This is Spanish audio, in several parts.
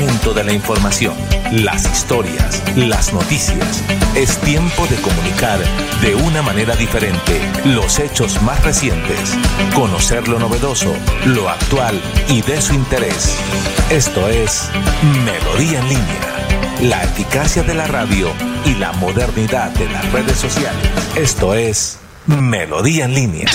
de la información, las historias, las noticias. Es tiempo de comunicar de una manera diferente los hechos más recientes, conocer lo novedoso, lo actual y de su interés. Esto es Melodía en línea, la eficacia de la radio y la modernidad de las redes sociales. Esto es Melodía en línea.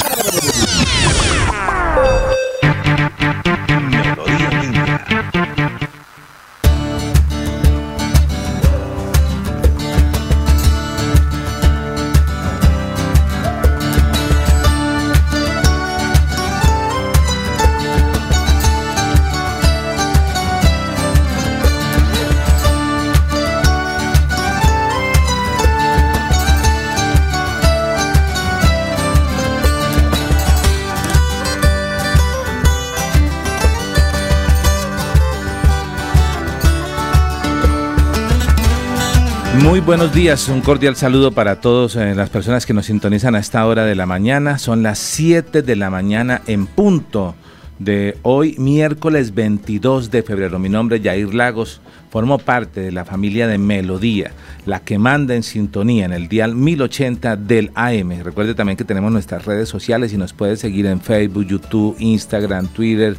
Muy buenos días, un cordial saludo para todas eh, las personas que nos sintonizan a esta hora de la mañana. Son las 7 de la mañana en punto de hoy, miércoles 22 de febrero. Mi nombre es Jair Lagos, formo parte de la familia de Melodía, la que manda en sintonía en el dial 1080 del AM. Recuerde también que tenemos nuestras redes sociales y nos puede seguir en Facebook, YouTube, Instagram, Twitter.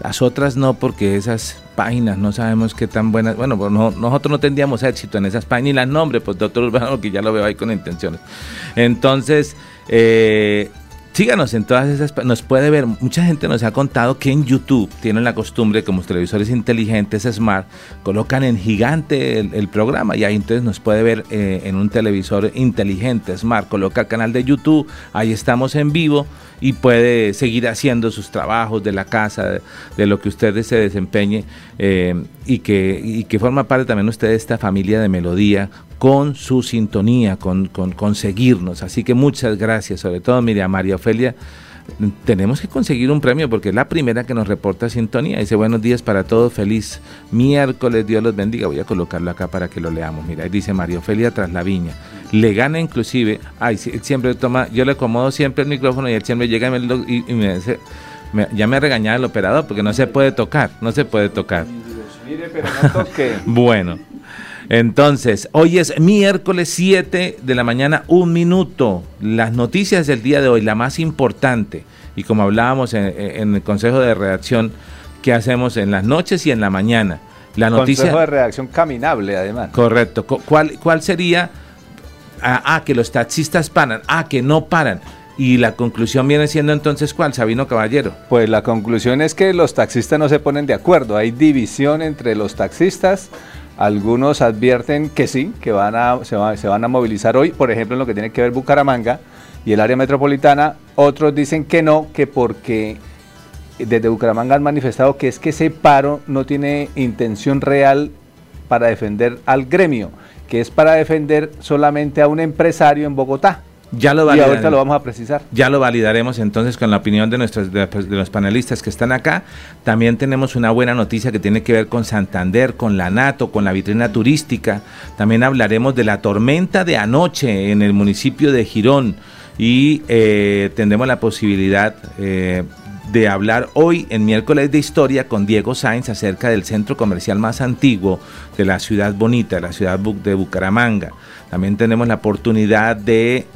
Las otras no, porque esas páginas, no sabemos qué tan buenas. Bueno, pues nosotros no tendríamos éxito en esas páginas, ni las nombres, pues doctor Urbano, que ya lo veo ahí con intenciones. Entonces, eh, Síganos en todas esas, nos puede ver, mucha gente nos ha contado que en YouTube tienen la costumbre, como los televisores inteligentes smart, colocan en gigante el, programa y ahí entonces nos puede ver eh, en un televisor inteligente smart, coloca el canal de YouTube, ahí estamos en vivo y puede seguir haciendo sus trabajos de la casa, de, lo que ustedes se desempeñe eh, y, que, y que forma parte también usted de esta familia de melodía con su sintonía, con, con, seguirnos. Así que muchas gracias, sobre todo, mire, a María Ofelia. Tenemos que conseguir un premio porque es la primera que nos reporta sintonía. Dice buenos días para todos, feliz miércoles, Dios los bendiga. Voy a colocarlo acá para que lo leamos. Mira, ahí dice María Ofelia tras la viña. Le gana inclusive, ay, siempre toma, yo le acomodo siempre el micrófono y él siempre llega y me, dice, ya me ha regañado el operador porque no se puede tocar, no se puede tocar. Mire, pero no toque. bueno. Entonces, hoy es miércoles 7 de la mañana, un minuto. Las noticias del día de hoy, la más importante, y como hablábamos en, el Consejo de Redacción, que hacemos en las noches y en la mañana. La noticia, Consejo de redacción caminable, además. Correcto. ¿Cuál, cuál sería? Ah, ah, que los taxistas paran. Ah, que no paran. Y la conclusión viene siendo entonces cuál, Sabino Caballero. Pues la conclusión es que los taxistas no se ponen de acuerdo. Hay división entre los taxistas. Algunos advierten que sí, que van a, se, van a movilizar hoy, por ejemplo, en lo que tiene que ver Bucaramanga y el área metropolitana. Otros dicen que no, que porque desde Bucaramanga han manifestado que es que ese paro no tiene intención real para defender al gremio, que es para defender solamente a un empresario en Bogotá. Ya lo y ahorita lo vamos a precisar. Ya lo validaremos entonces con la opinión de nuestros de, los panelistas que están acá. También tenemos una buena noticia que tiene que ver con Santander, con la NATO, con la vitrina turística. También hablaremos de la tormenta de anoche en el municipio de Girón y eh, tendremos la posibilidad eh, de hablar hoy en miércoles de historia con Diego Sainz acerca del centro comercial más antiguo de la ciudad bonita, la ciudad de Bucaramanga. También tenemos la oportunidad de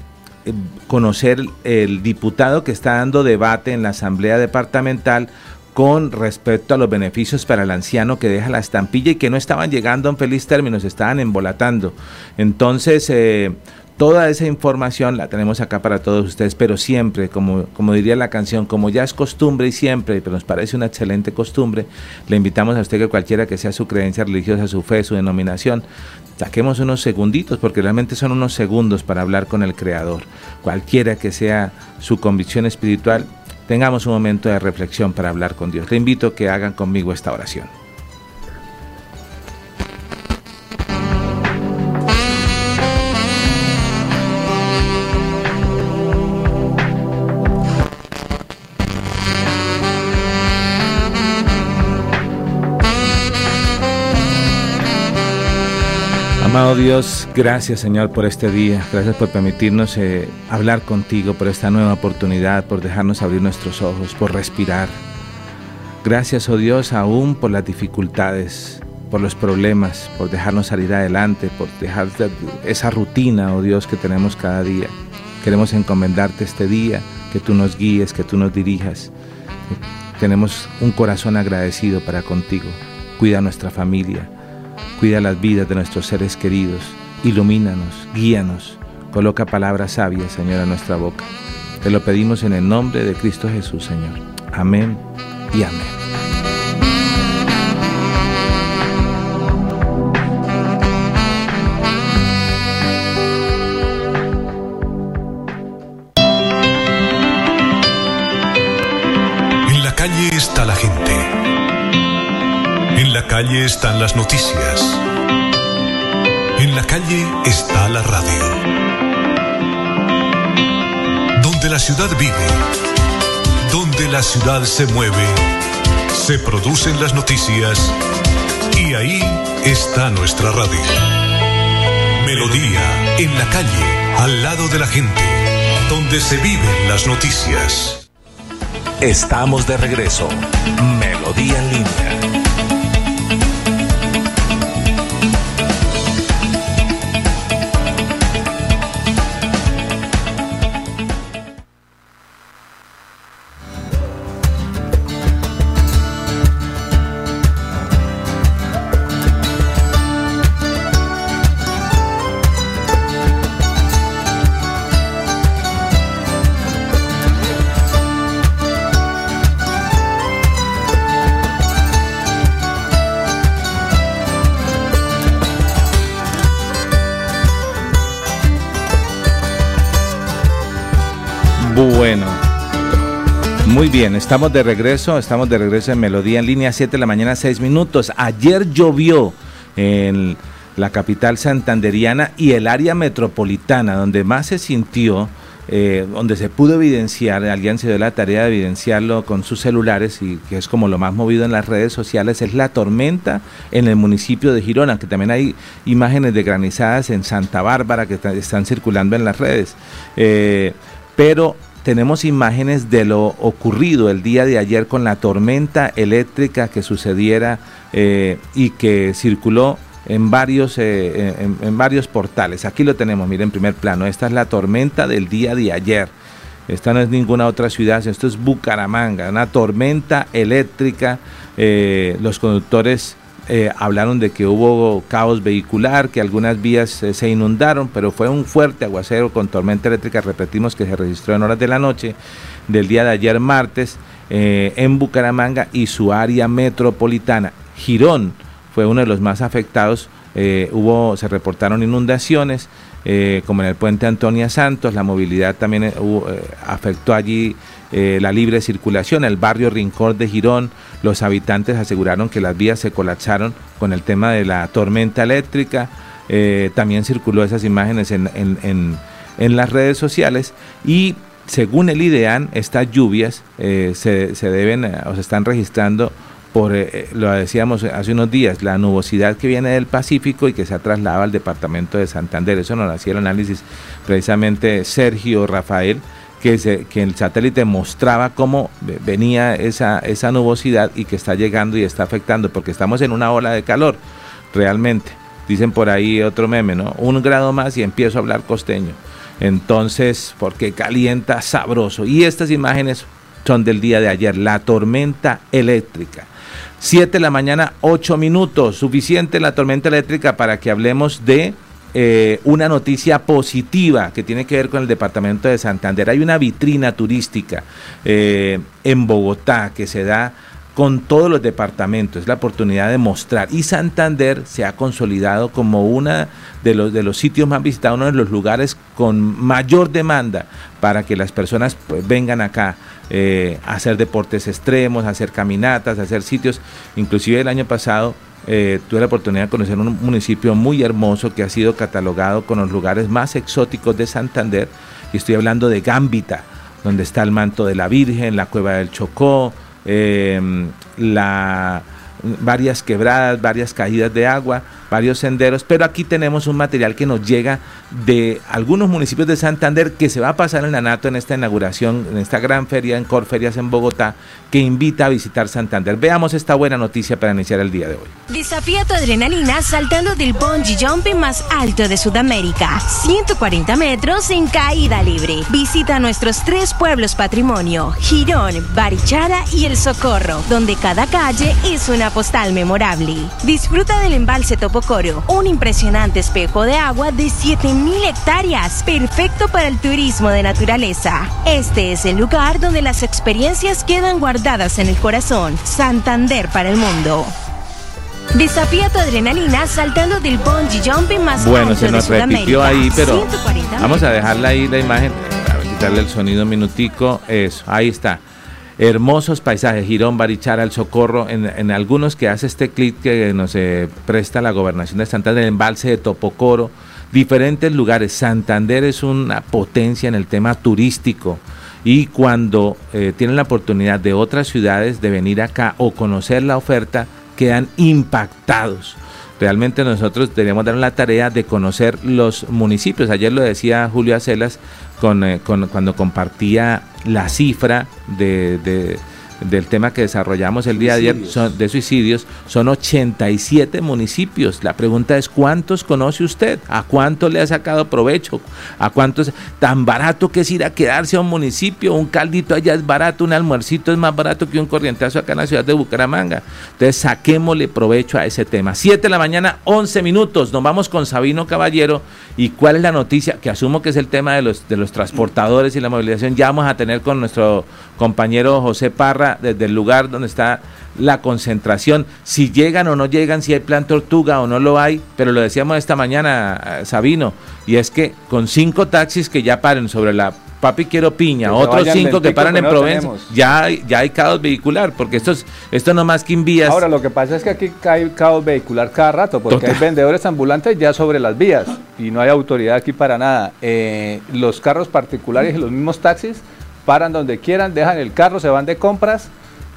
conocer el diputado que está dando debate en la Asamblea Departamental con respecto a los beneficios para el anciano que deja la estampilla y que no estaban llegando en feliz términos, estaban embolatando. Entonces, eh, toda esa información la tenemos acá para todos ustedes, pero siempre, como, como diría la canción, como ya es costumbre y siempre, pero nos parece una excelente costumbre, le invitamos a usted que cualquiera que sea su creencia religiosa, su fe, su denominación, Saquemos unos segunditos, porque realmente son unos segundos para hablar con el Creador. Cualquiera que sea su convicción espiritual, tengamos un momento de reflexión para hablar con Dios. Le invito a que hagan conmigo esta oración. Amado Dios, gracias Señor por este día, gracias por permitirnos eh, hablar contigo, por esta nueva oportunidad, por dejarnos abrir nuestros ojos, por respirar. Gracias, oh Dios, aún por las dificultades por los problemas, por dejarnos salir adelante, por dejar esa rutina, oh Dios, que tenemos cada día. Queremos encomendarte este día, que tú nos guíes, que tú nos dirijas. Tenemos un corazón agradecido para contigo. Cuida nuestra familia, cuida las vidas de nuestros seres queridos, ilumínanos, guíanos, coloca palabras sabias, Señor, a nuestra boca. Te lo pedimos en el nombre de Cristo Jesús, Señor. Amén y amén. Están las noticias. En la calle está la radio. Donde la ciudad vive, donde la ciudad se mueve, se producen las noticias y ahí está nuestra radio. Melodía, en la calle, al lado de la gente, donde se viven las noticias. Estamos de regreso. Melodía en línea. Muy bien, estamos de regreso, estamos de regreso en Melodía en línea 7 de la mañana, 6 minutos. Ayer llovió en la capital santanderiana y el área metropolitana, donde más se sintió, eh, donde se pudo evidenciar, alguien se dio la tarea de evidenciarlo con sus celulares y que es como lo más movido en las redes sociales, es la tormenta en el municipio de Girona, que también hay imágenes de granizadas en Santa Bárbara que están circulando en las redes. Eh, pero tenemos imágenes de lo ocurrido el día de ayer con la tormenta eléctrica que sucediera eh, y que circuló en varios, eh, en, varios portales. Aquí lo tenemos, miren en primer plano. Esta es la tormenta del día de ayer. Esta no es ninguna otra ciudad, esto es Bucaramanga, una tormenta eléctrica. Eh, los conductores eh, hablaron de que hubo caos vehicular, que algunas vías eh, se inundaron, pero fue un fuerte aguacero con tormenta eléctrica, repetimos que se registró en horas de la noche del día de ayer martes eh, en Bucaramanga y su área metropolitana. Girón fue uno de los más afectados, hubo, se reportaron inundaciones, como en el puente Antonia Santos, la movilidad también afectó allí la libre circulación, el barrio Rincón de Girón, los habitantes aseguraron que las vías se colapsaron con el tema de la tormenta eléctrica. Eh, también circuló esas imágenes en, las redes sociales y según el IDEAN, estas lluvias eh, se, deben eh, o se están registrando por, lo decíamos hace unos días, la nubosidad que viene del Pacífico y que se ha trasladado al departamento de Santander. Eso nos hacía el análisis precisamente Sergio Rafael que, el satélite mostraba cómo venía esa, esa nubosidad y que está llegando y está afectando, porque estamos en una ola de calor, realmente. Dicen por ahí otro meme, ¿no? Un grado más y empiezo a hablar costeño. Entonces, porque calienta sabroso. Y estas imágenes son del día de ayer, la tormenta eléctrica. 7 de la mañana, 8 minutos, suficiente la tormenta eléctrica para que hablemos de eh, una noticia positiva que tiene que ver con el departamento de Santander. Hay una vitrina turística eh, en Bogotá que se da con todos los departamentos, es la oportunidad de mostrar. Y Santander se ha consolidado como uno de los, de los sitios más visitados, uno de los lugares con mayor demanda para que las personas pues, vengan acá eh, a hacer deportes extremos, a hacer caminatas, a hacer sitios. Inclusive el año pasado eh, tuve la oportunidad de conocer un municipio muy hermoso que ha sido catalogado con los lugares más exóticos de Santander. Y estoy hablando de Gambita, donde está el manto de la Virgen, la cueva del Chocó, em, la, varias quebradas, varias caídas de agua. Varios senderos, pero aquí tenemos un material que nos llega de algunos municipios de Santander que se va a pasar en la NATO en esta inauguración, en esta gran feria en Corferias en Bogotá, que invita a visitar Santander. Veamos esta buena noticia para iniciar el día de hoy. Desafía tu adrenalina saltando del bungee jumping más alto de Sudamérica, 140 metros en caída libre. Visita nuestros tres pueblos patrimonio, Girón, Barichara y El Socorro, donde cada calle es una postal memorable. Disfruta del embalse Topocoro, un impresionante espejo de agua de 7000 hectáreas, perfecto para el turismo de naturaleza. Este es el lugar donde las experiencias quedan guardadas en el corazón. Santander para el mundo. Desafía tu adrenalina saltando del bungee jumping más Bueno, alto se de nos repitió Sudamérica. ahí, pero 140 vamos a dejarla ahí la imagen, a quitarle el sonido un minutico, eso, ahí está. Hermosos paisajes, Girón, Barichara, El Socorro, en, algunos que hace este clip que nos eh, presta la gobernación de Santander, el embalse de Topocoro, diferentes lugares. Santander es una potencia en el tema turístico y cuando eh, tienen la oportunidad de otras ciudades de venir acá o conocer la oferta, quedan impactados. Realmente nosotros debemos dar la tarea de conocer los municipios. Ayer lo decía Julio Acelas con, eh, con- cuando compartía la cifra de, de- del tema que desarrollamos el día de ayer Suicidios. son- de suicidios. Son 87 municipios. La pregunta es, ¿cuántos conoce usted? ¿A cuánto le ha sacado provecho? ¿A cuántos? Tan barato que es ir a quedarse a un municipio. Un caldito allá es barato, un almuercito es más barato que un corrientazo acá en la ciudad de Bucaramanga. Entonces saquémosle provecho a ese tema. 7 de la mañana, 11 minutos. Nos vamos con Sabino Caballero. ¿Y cuál es la noticia? Que asumo que es el tema de los, de los transportadores y la movilización. Ya vamos a tener con nuestro compañero José Parra desde el lugar donde está la concentración, si llegan o no llegan, si hay plan tortuga o no lo hay, pero lo decíamos esta mañana, eh, Sabino, y es que con cinco taxis que ya paren sobre la Papi Quiero Piña, Que otros cinco que paran que en Provenza, ya hay, ya hay caos vehicular, porque esto es, esto no más que en vías. Ahora, lo que pasa es que aquí hay caos vehicular cada rato, porque Total. hay vendedores ambulantes ya sobre las vías y no hay autoridad aquí para nada. Eh, los carros particulares y los mismos taxis paran donde quieran, dejan el carro, se van de compras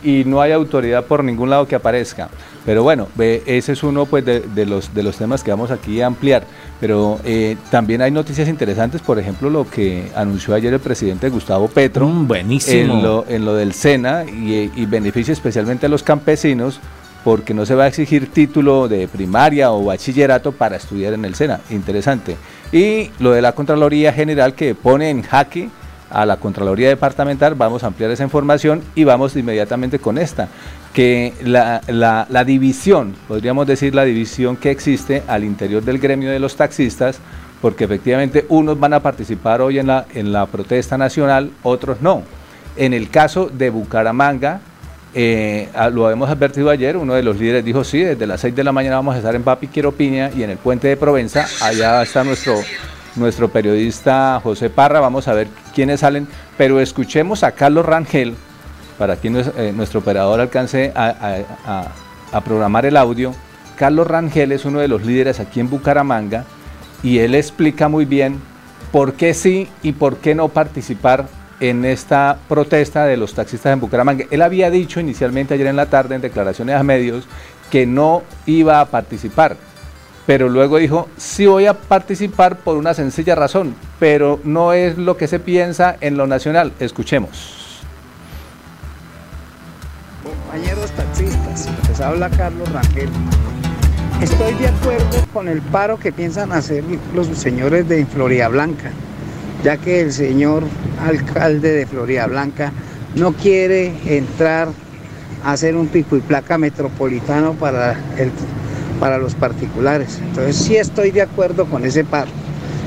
y no hay autoridad por ningún lado que aparezca. Pero bueno, ese es uno pues, de, de los, de los temas que vamos aquí a ampliar. Pero eh, también hay noticias interesantes, por ejemplo, lo que anunció ayer el presidente Gustavo Petro Mm, buenísimo. en lo, en lo del SENA y, y beneficia especialmente a los campesinos porque no se va a exigir título de primaria o bachillerato para estudiar en el SENA. Interesante. Y lo de la Contraloría General que pone en jaque a la Contraloría Departamental, vamos a ampliar esa información y vamos inmediatamente con esta, que la, la- división, podríamos decir la división que existe al interior del gremio de los taxistas, porque efectivamente unos van a participar hoy en la, en la protesta nacional, otros no. En el caso de Bucaramanga, eh, lo hemos advertido ayer, uno de los líderes dijo, sí, desde las 6 de la mañana vamos a estar en Papi Quiero Piña y en el puente de Provenza, allá está nuestro, nuestro periodista José Parra, vamos a ver quiénes salen, pero escuchemos a Carlos Rangel, para que eh, nuestro operador alcance a- a programar el audio. Carlos Rangel es uno de los líderes aquí en Bucaramanga y él explica muy bien por qué sí y por qué no participar en esta protesta de los taxistas en Bucaramanga. Él había dicho inicialmente ayer en la tarde en declaraciones a medios que no iba a participar, pero luego dijo, sí voy a participar por una sencilla razón, pero no es lo que se piensa en lo nacional. Escuchemos. Compañeros taxistas, les habla Carlos Rangel. Estoy de acuerdo con el paro que piensan hacer los señores de Florida Blanca, ya que el señor alcalde de Florida Blanca no quiere entrar a hacer un pico y placa metropolitano para, el- para los particulares. Entonces sí estoy de acuerdo con ese paro.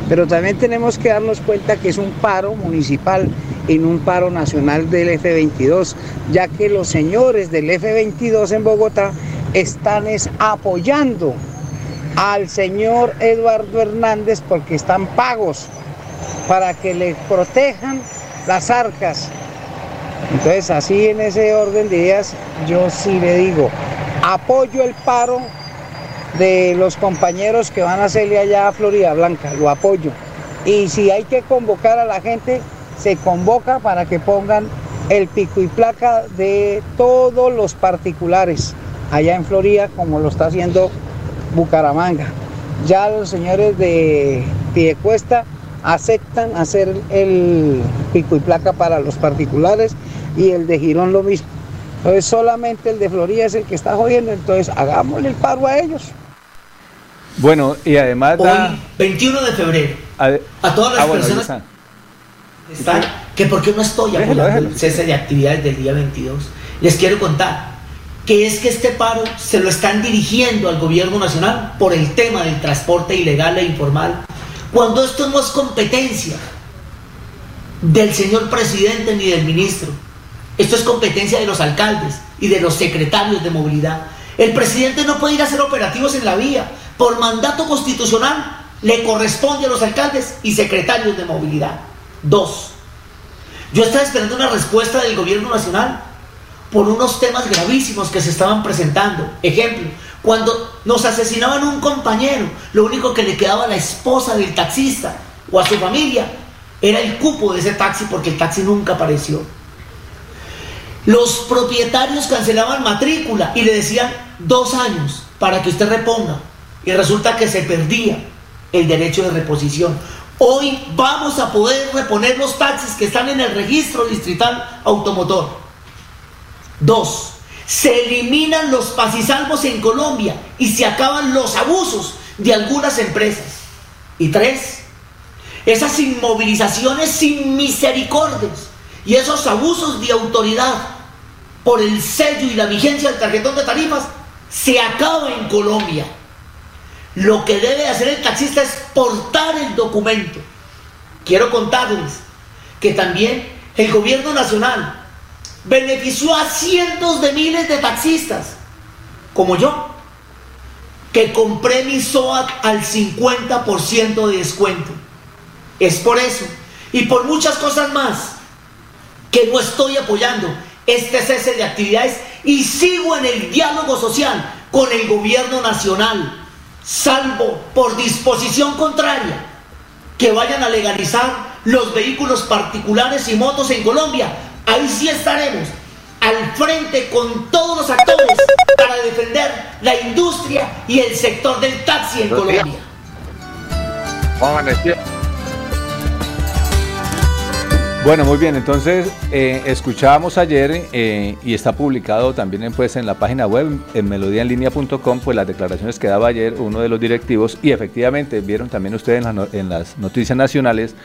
Pero también tenemos que darnos cuenta que es un paro municipal y no un paro nacional del F-22, ya que los señores del F-22 en Bogotá están es apoyando al señor Eduardo Hernández porque están pagos para que le protejan las arcas. Entonces así en ese orden de ideas yo sí le digo, apoyo el paro de los compañeros que van a hacerle allá a Florida Blanca, lo apoyo. Y si hay que convocar a la gente, se convoca para que pongan el pico y placa de todos los particulares allá en Florida, como lo está haciendo Bucaramanga. Ya los señores de Piedecuesta aceptan hacer el pico y placa para los particulares y el de Girón lo mismo. Entonces solamente el de Florida es el que está jodiendo, entonces hagámosle el paro a ellos. Bueno, y además... Hoy, 21 de febrero, a, todas las ah, personas están, que por qué no estoy apoyando el cese de actividades del día 22, les quiero contar que es que este paro se lo están dirigiendo al gobierno nacional por el tema del transporte ilegal e informal, cuando esto no es competencia del señor presidente ni del ministro, esto es competencia de los alcaldes y de los secretarios de movilidad. El presidente no puede ir a hacer operativos en la vía. Por mandato constitucional le corresponde a los alcaldes y secretarios de movilidad. Dos. Yo estaba esperando una respuesta del gobierno nacional por unos temas gravísimos que se estaban presentando. Ejemplo, cuando nos asesinaban un compañero, lo único que le quedaba a la esposa del taxista o a su familia era el cupo de ese taxi porque el taxi nunca apareció. Los propietarios cancelaban matrícula y le decían dos años para que usted reponga. Y resulta que se perdía el derecho de reposición. Hoy vamos a poder reponer los taxis que están en el registro distrital automotor. Dos, se eliminan los pasisalvos en Colombia y se acaban los abusos de algunas empresas. Y tres, esas inmovilizaciones sin misericordias y esos abusos de autoridad por el sello y la vigencia del tarjetón de tarifas se acaba en Colombia. Lo que debe hacer el taxista es portar el documento. Quiero contarles que también el gobierno nacional benefició a cientos de miles de taxistas, como yo, que compré mi SOAT al 50% de descuento. Es por eso y por muchas cosas más que no estoy apoyando este cese de actividades y sigo en el diálogo social con el gobierno nacional, salvo por disposición contraria que vayan a legalizar los vehículos particulares y motos en Colombia. Ahí sí estaremos al frente con todos los actores para defender la industria y el sector del taxi en Colombia. Bueno, muy bien, entonces eh, escuchábamos ayer eh, y está publicado también pues, en la página web en melodiaenlinea.com pues las declaraciones que daba ayer uno de los directivos y efectivamente vieron también ustedes en las noticias nacionales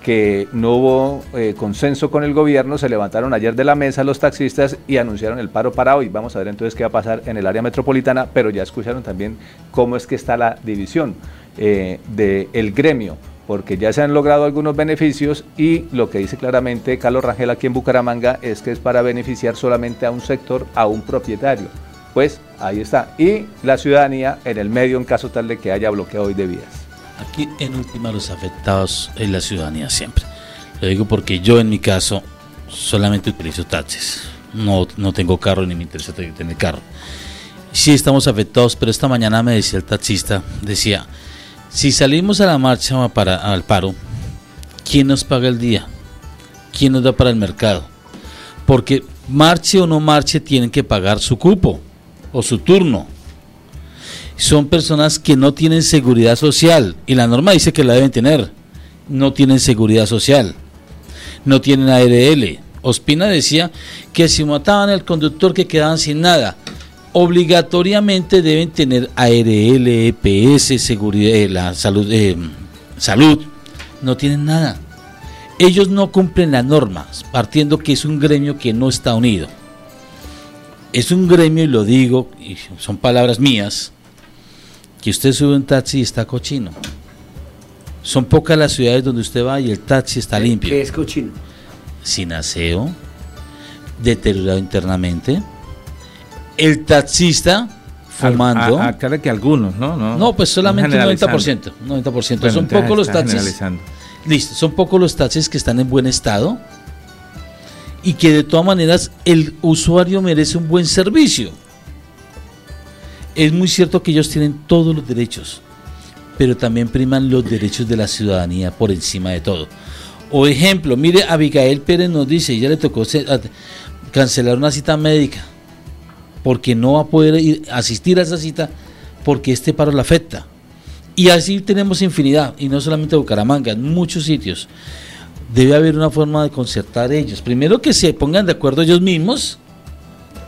que no hubo eh, consenso con el gobierno, se levantaron ayer de la mesa los taxistas y anunciaron el paro para hoy. Vamos a ver entonces qué va a pasar en el área metropolitana, pero ya escucharon también cómo es que está la división eh, del gremio, porque ya se han logrado algunos beneficios y lo que dice claramente Carlos Rangel aquí en Bucaramanga es que es para beneficiar solamente a un sector, a un propietario. Pues ahí está. Y la ciudadanía en el medio en caso tal de que haya bloqueo hoy de vías. Aquí en última los afectados es la ciudadanía siempre. Lo digo porque yo en mi caso solamente utilizo taxis. No, no tengo carro ni me interesa tener carro. Sí estamos afectados, pero esta mañana me decía el taxista, decía, si salimos a la marcha para, al paro, ¿quién nos paga el día? ¿Quién nos da para el mercado? Porque marche o no marche tienen que pagar su cupo o su turno son personas que no tienen seguridad social y la norma dice que la deben tener. No tienen seguridad social, no tienen ARL. Ospina decía que si mataban al conductor que quedaban sin nada, obligatoriamente deben tener ARL, EPS, seguridad, eh, la salud, eh, salud. No tienen nada. Ellos no cumplen las normas, partiendo que es un gremio que no está unido. Es un gremio, y lo digo, y son palabras mías, que usted sube un taxi y está cochino. Son pocas las ciudades donde usted va y el taxi está limpio. ¿Qué es cochino? Sin aseo, deteriorado internamente. El taxista fumando. A, a, que algunos, ¿no? No, pues solamente un 90%. 90%. son pocos los taxis. Listo, son pocos los taxis que están en buen estado y que de todas maneras el usuario merece un buen servicio es muy cierto que ellos tienen todos los derechos, pero también priman los derechos de la ciudadanía por encima de todo. O ejemplo, mire, Abigail Pérez nos dice, ya le tocó cancelar una cita médica, porque no va a poder ir, asistir a esa cita porque este paro la afecta. Y así tenemos infinidad, y no solamente Bucaramanga, en muchos sitios. Debe haber una forma de concertar ellos. Primero que se pongan de acuerdo ellos mismos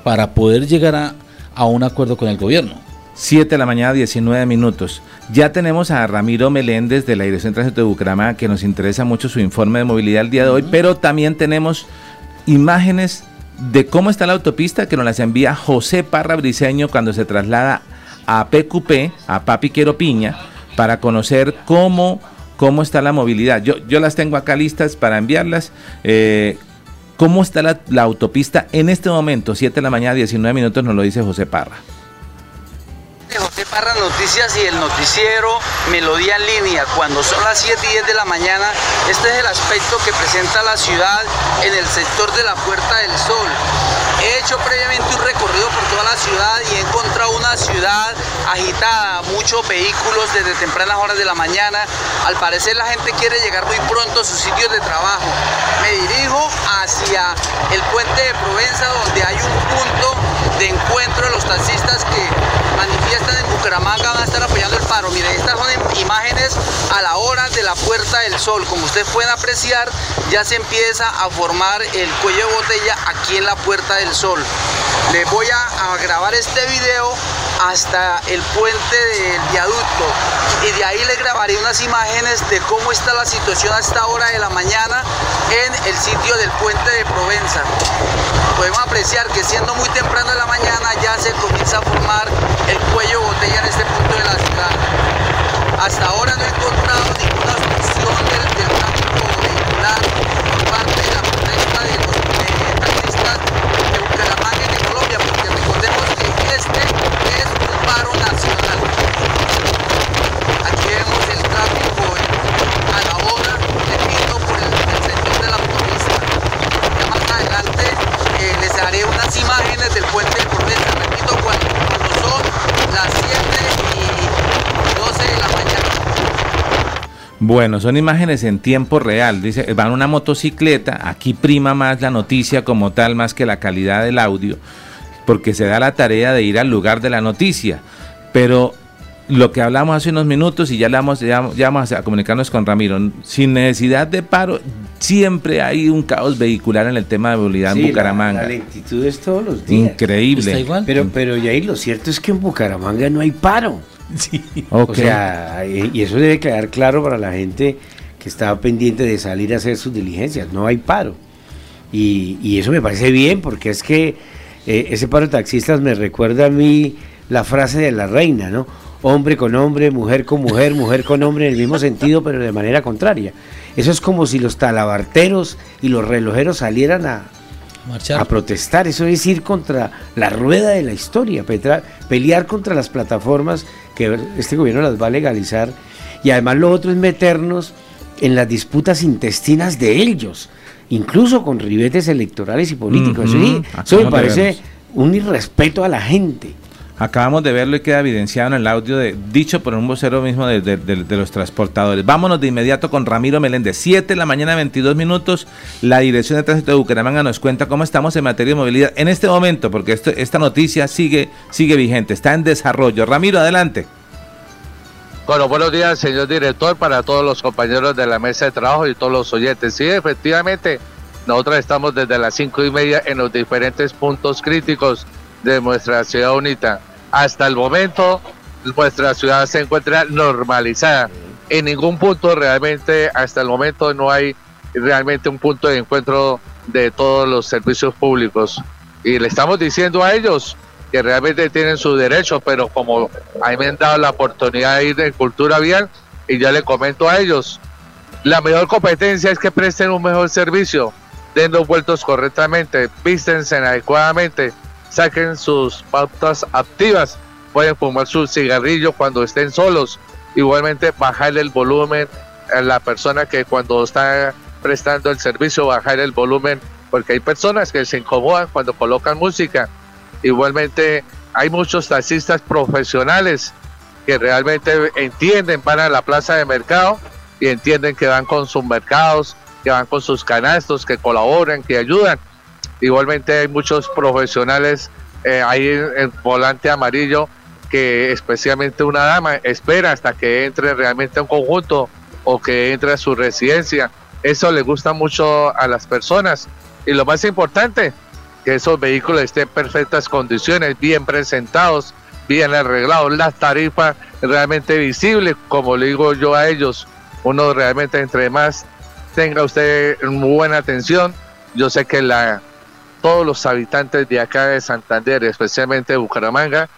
para poder llegar a, a un acuerdo con el gobierno. 7 de la mañana, 19 minutos. Ya tenemos a Ramiro Meléndez de la Dirección de Tránsito de Bucaramanga, que nos interesa mucho su informe de movilidad el día de hoy, pero también tenemos imágenes de cómo está la autopista que nos las envía José Parra Briseño cuando se traslada a PQP, a Papi Quiero Piña, para conocer cómo, cómo está la movilidad. Yo, yo las tengo acá listas para enviarlas. Eh, ¿Cómo está la, la, autopista en este momento? 7 de la mañana, 19 minutos, nos lo dice José Parra. José Parra Noticias y el noticiero Melodía en línea. Cuando son las 7 y 10 de la mañana, este es el aspecto que presenta la ciudad en el sector de la Puerta del Sol. He hecho previamente un recorrido por toda la ciudad y he encontrado una ciudad agitada, muchos vehículos desde tempranas horas de la mañana. Al parecer la gente quiere llegar muy pronto a sus sitios de trabajo. Me dirijo hacia el puente de Provenza donde hay un punto de encuentro de los taxistas que manifiestan en Bucaramanga van a estar apoyando el paro. Miren, estas son imágenes a la hora de la Puerta del Sol. Como ustedes pueden apreciar, ya se empieza a formar el cuello de botella aquí en la Puerta del Sol. Les voy a, a grabar este video hasta el puente del viaducto y de ahí les grabaré unas imágenes de cómo está la situación a esta hora de la mañana en el sitio del puente de Provenza. Podemos apreciar que siendo muy temprano de la mañana ya se comienza a formar el cuello botella en este punto de la ciudad. Hasta ahora no he encontrado ninguna solución del, del tráfico vehicular por parte de la protesta de los eh, taxistas de Bucaramanga y de Colombia, porque recordemos que este es un paro nacional. Aquí vemos el tráfico a la hora, repito, por el, el sector de la autopista. Ya más adelante eh, les haré unas imágenes del puente de repito, cuando, cuando son las 7 y 12 de la mañana. Bueno, son imágenes en tiempo real. Dice, van una motocicleta, aquí prima más la noticia como tal, más que la calidad del audio, porque se da la tarea de ir al lugar de la noticia. Pero lo que hablamos hace unos minutos y ya, le vamos, ya, ya vamos a comunicarnos con Ramiro, sin necesidad de paro, siempre hay un caos vehicular en el tema de movilidad Sí, en la- Bucaramanga. La, lentitud es todos los días. Increíble. ¿Está igual? Pero, pero lo cierto es que en Bucaramanga no hay paro. Ok. O sea, y y eso debe quedar claro para la gente que estaba pendiente de salir a hacer sus diligencias. No hay paro. Y, y eso me parece bien, porque es que eh, ese paro de taxistas me recuerda a mí la frase de la reina, ¿no? Hombre con hombre, mujer con mujer, mujer con hombre en el mismo sentido, pero de manera contraria. Eso es como si los talabarteros y los relojeros salieran a, Marchar. a protestar. Eso es ir contra la rueda de la historia, petra- pelear contra las plataformas que este gobierno las va a legalizar. Y además lo otro es meternos en las disputas intestinas de ellos, incluso con ribetes electorales y políticos. Eso sí, eso me parece un irrespeto a la gente. Acabamos de verlo y queda evidenciado en el audio de, dicho por un vocero mismo de, los transportadores. Vámonos de inmediato con Ramiro Meléndez. 7 de la mañana, 22 minutos. La Dirección de Tránsito de Bucaramanga nos cuenta cómo estamos en materia de movilidad en este momento, porque esta noticia sigue, sigue vigente, está en desarrollo. Ramiro, adelante. Bueno, buenos días, señor director, para todos los compañeros de la mesa de trabajo y todos los oyentes. Sí, efectivamente, nosotros estamos desde las cinco y media en los diferentes puntos críticos de nuestra ciudad bonita. Hasta el momento, nuestra ciudad se encuentra normalizada. En ningún punto realmente, hasta el momento, no hay realmente un punto de encuentro de todos los servicios públicos. Y le estamos diciendo a ellos que realmente tienen su derecho, pero como a me han dado la oportunidad de ir de cultura vial, y ya le comento a ellos, la mejor competencia es que presten un mejor servicio, den los vueltos correctamente, vístense adecuadamente, saquen sus pautas activas, pueden fumar su cigarrillo cuando estén solos, igualmente bajarle el volumen a la persona que cuando está prestando el servicio, bajar el volumen, porque hay personas que se incomodan cuando colocan música. Igualmente hay muchos taxistas profesionales que realmente entienden, van a la plaza de mercado y entienden que van con sus mercados, que van con sus canastos, que colaboran, que ayudan. Igualmente hay muchos profesionales eh, ahí en volante amarillo que especialmente una dama espera hasta que entre realmente a un conjunto o que entre a su residencia. Eso le gusta mucho a las personas. Y lo más importante, que esos vehículos estén en perfectas condiciones, bien presentados, bien arreglados, las tarifas realmente visibles, como le digo yo a ellos, uno realmente entre más tenga usted buena atención, yo sé que la, todos los habitantes de acá de Santander, especialmente de Bucaramanga,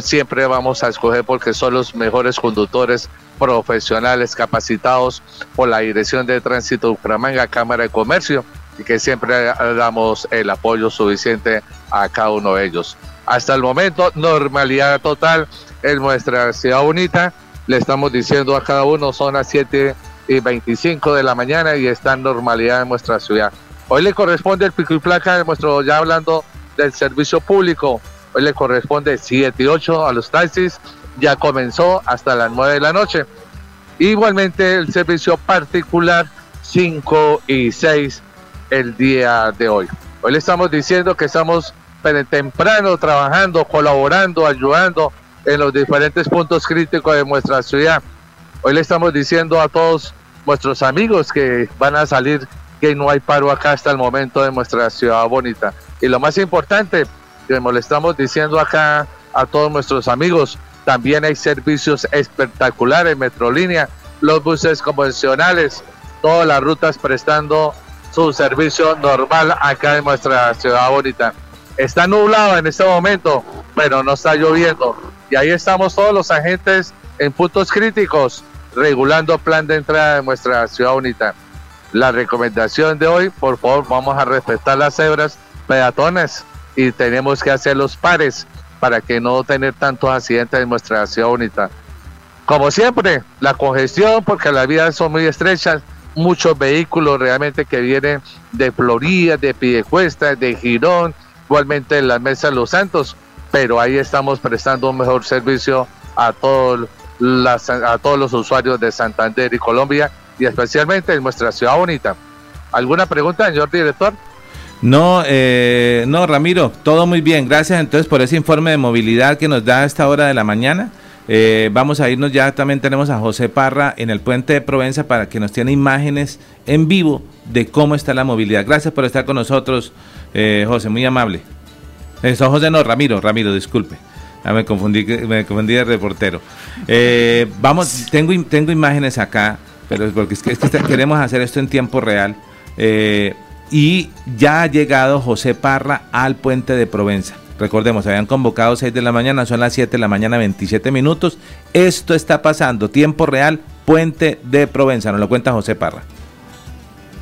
siempre vamos a escoger porque son los mejores conductores profesionales capacitados por la Dirección de Tránsito de Bucaramanga, Cámara de Comercio, y que siempre damos el apoyo suficiente a cada uno de ellos. Hasta el momento, normalidad total en nuestra ciudad bonita. Le estamos diciendo a cada uno, son las 7 y 25 de la mañana y está normalidad en nuestra ciudad. Hoy le corresponde el pico y placa de nuestro, ya hablando del servicio público, hoy le corresponde 7 y 8 a los taxis, ya comenzó hasta las 9 de la noche. Igualmente el servicio particular 5 y 6 el día de hoy. Hoy le estamos diciendo que estamos temprano trabajando, colaborando, ayudando en los diferentes puntos críticos de nuestra ciudad. Hoy le estamos diciendo a todos nuestros amigos que van a salir que no hay paro acá hasta el momento de nuestra ciudad bonita. Y lo más importante, como le estamos diciendo acá a todos nuestros amigos, también hay servicios espectaculares, Metrolínea, los buses convencionales, todas las rutas prestando su servicio normal acá en nuestra ciudad bonita. Está nublado en este momento, pero no está lloviendo. Y ahí estamos todos los agentes en puntos críticos regulando plan de entrada de nuestra ciudad bonita. La recomendación de hoy, por favor, vamos a respetar las cebras peatones y tenemos que hacer los pares para que no tener tantos accidentes en nuestra ciudad bonita. Como siempre, la congestión, porque las vías son muy estrechas, muchos vehículos realmente que vienen de Florida, de Piedecuesta, de Girón, igualmente en la Mesa de Los Santos, pero ahí estamos prestando un mejor servicio a todos a todos los usuarios de Santander y Colombia y especialmente en nuestra ciudad bonita. ¿Alguna pregunta, señor director? No, eh, no, Ramiro, todo muy bien. Gracias entonces por ese informe de movilidad que nos da a esta hora de la mañana. Eh, vamos a irnos ya, también tenemos a José Parra en el puente de Provenza para que nos tiene imágenes en vivo de cómo está la movilidad. Gracias por estar con nosotros, eh, José, muy amable. Eso, José, no, Ramiro, Ramiro, disculpe. Ah, me confundí, me confundí de reportero. Vamos, tengo, tengo imágenes acá, pero es porque es que, queremos hacer esto en tiempo real. Eh, y ya ha llegado José Parra al puente de Provenza. Recordemos, habían convocado 6 de la mañana, son las 7 de la mañana, 27 minutos. Esto está pasando, tiempo real, puente de Provenza. Nos lo cuenta José Parra.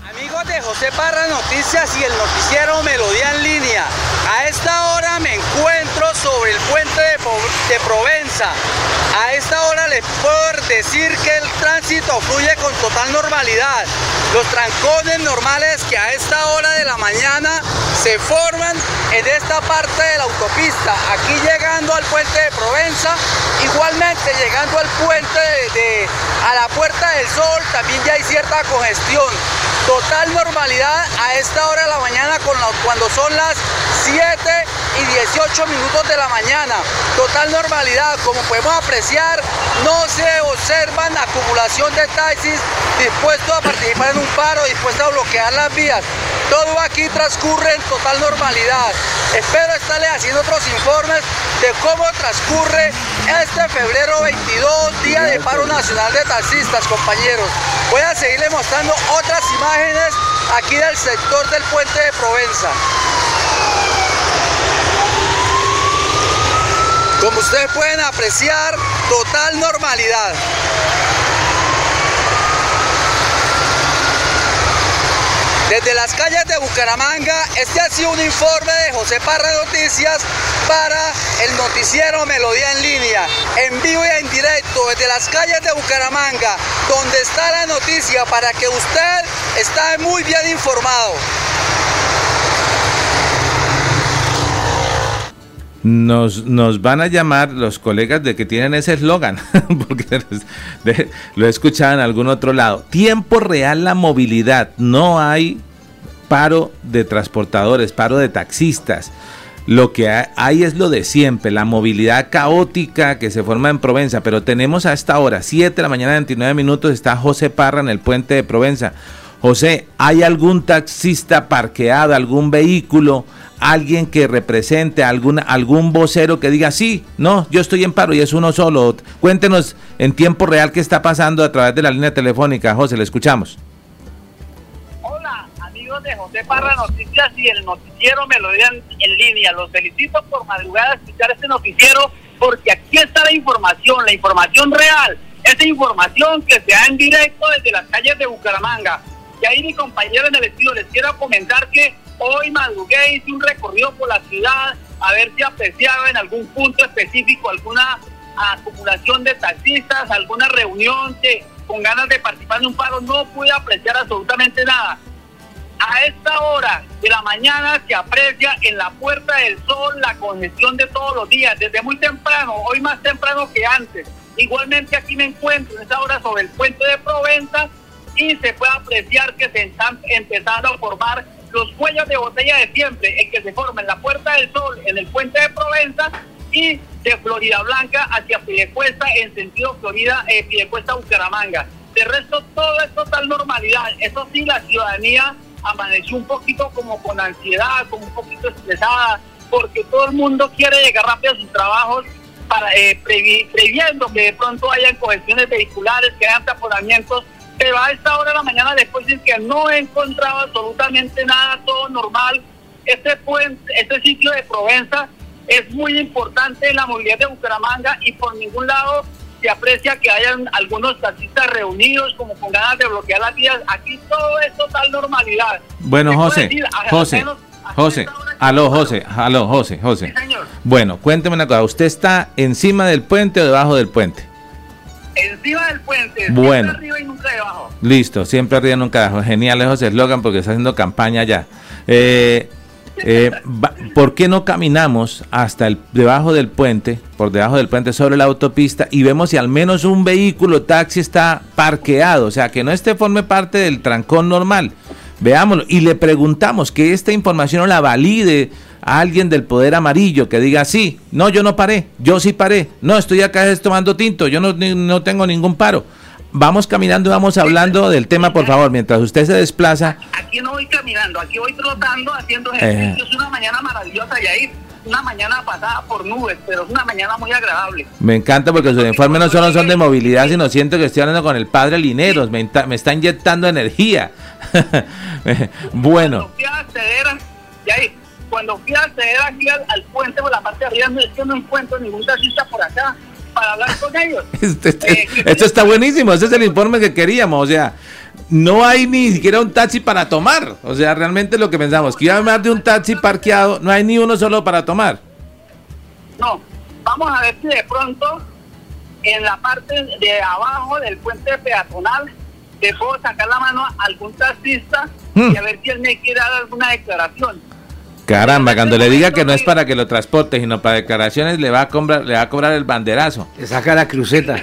Amigos de José Parra Noticias y el noticiero Melodía en línea. A esta hora sobre el puente de, Provenza. A esta hora les puedo decir que el tránsito fluye con total normalidad. Los trancones normales que a esta hora de la mañana se forman en esta parte de la autopista. Aquí llegando al puente de Provenza, igualmente llegando al puente de, a la Puerta del Sol, también ya hay cierta congestión. Total normalidad a esta hora de la mañana cuando son las 7 y 18 minutos de la mañana. Total normalidad, como podemos apreciar, no se observan acumulación de taxis dispuestos a participar en un paro, dispuestos a bloquear las vías. Todo aquí transcurre en total normalidad. Espero estarles haciendo otros informes de cómo transcurre este febrero 22, día de paro nacional de taxistas, compañeros. Voy a seguirle mostrando otras imágenes aquí del sector del puente de Provenza. Como ustedes pueden apreciar, total normalidad. Desde las calles de Bucaramanga, este ha sido un informe de José Parra Noticias para el noticiero Melodía en línea, en vivo y en directo desde las calles de Bucaramanga, donde está la noticia para que usted esté muy bien informado. Nos, nos van a llamar los colegas de que tienen ese eslogan, porque lo he escuchado en algún otro lado. Tiempo real la movilidad. No hay paro de transportadores, paro de taxistas. lo que hay es lo de siempre, la movilidad caótica que se forma en Provenza, pero tenemos a esta hora, 7 de la mañana, 29 minutos, está José Parra en el puente de Provenza. José, ¿hay algún taxista parqueado, algún vehículo, alguien que represente, algún, algún vocero que diga, sí, no, yo estoy en paro y es uno solo? Cuéntenos en tiempo real qué está pasando a través de la línea telefónica. José, le escuchamos de José Parra Noticias y el noticiero me lo digan en línea. Los felicito por madrugada escuchar este noticiero porque aquí está la información, la información real, esa información que se da en directo desde las calles de Bucaramanga. Y ahí mi compañero en el estilo les quiero comentar que hoy madrugué, hice un recorrido por la ciudad a ver si apreciaba en algún punto específico alguna acumulación de taxistas, alguna reunión que con ganas de participar en un paro, no pude apreciar absolutamente nada. A esta hora de la mañana se aprecia en la Puerta del Sol la congestión de todos los días, desde muy temprano, hoy más temprano que antes. Igualmente aquí me encuentro en esta hora sobre el puente de Provenza y se puede apreciar que se están empezando a formar los cuellos de botella de siempre, el que se forma en la Puerta del Sol, en el puente de Provenza y de Florida Blanca hacia Piedecuesta en sentido Florida, eh, Piedecuesta Bucaramanga. De resto, todo es total normalidad. Eso sí, la ciudadanía amaneció un poquito como con ansiedad, como un poquito estresada, porque todo el mundo quiere llegar rápido a sus trabajos para eh, previendo que de pronto hayan congestiones vehiculares, que hayan taponamientos, pero a esta hora de la mañana después es que no he encontrado absolutamente nada, todo normal. Este puente, este sitio de Provenza es muy importante en la movilidad de Bucaramanga y por ningún lado se aprecia que hayan algunos taxistas reunidos como con ganas de bloquear las vías. Aquí todo es total normalidad. Bueno, José, José, José, aló, José, aló, José, José. Bueno, cuénteme una cosa, ¿usted está encima del puente o debajo del puente? Encima del puente, bueno. siempre arriba y nunca debajo. Listo, siempre arriba y nunca debajo. Genial, José eslogan porque está haciendo campaña ya. Eh, eh, ¿Por qué no caminamos hasta el, debajo del puente, por debajo del puente sobre la autopista y vemos si al menos un vehículo taxi está parqueado? O sea, que no este forme parte del trancón normal. Veámoslo y le preguntamos que esta información la valide a alguien del poder amarillo que diga sí, no, yo no paré, yo sí paré, no, estoy acá tomando tinto, yo no, no tengo ningún paro vamos caminando y vamos hablando del tema, por favor, mientras usted se desplaza. Aquí no voy caminando, aquí voy trotando, haciendo ejercicio. Es una mañana maravillosa y ahí una mañana pasada por nubes, pero es una mañana muy agradable. Me encanta porque sus informes no solo son de movilidad, sino siento que estoy hablando con el padre Lineros, me, me está inyectando energía. bueno. Cuando fui a acceder, cuando fui a acceder aquí al, puente por la parte de arriba, es que no encuentro ningún taxista por acá para hablar con ellos. Este, este, eh, esto está buenísimo, ese es el informe que queríamos, o sea, no hay ni siquiera un taxi para tomar, o sea, realmente lo que pensamos, que iba a hablar de un taxi parqueado, no hay ni uno solo para tomar. No, vamos a ver si de pronto en la parte de abajo del puente peatonal te puedo sacar la mano a algún taxista hmm. y a ver si él me quiere dar alguna declaración. Caramba, cuando le diga que no es para que lo transporte, sino para declaraciones, le va a cobrar, le va a cobrar el banderazo. Le saca la cruceta.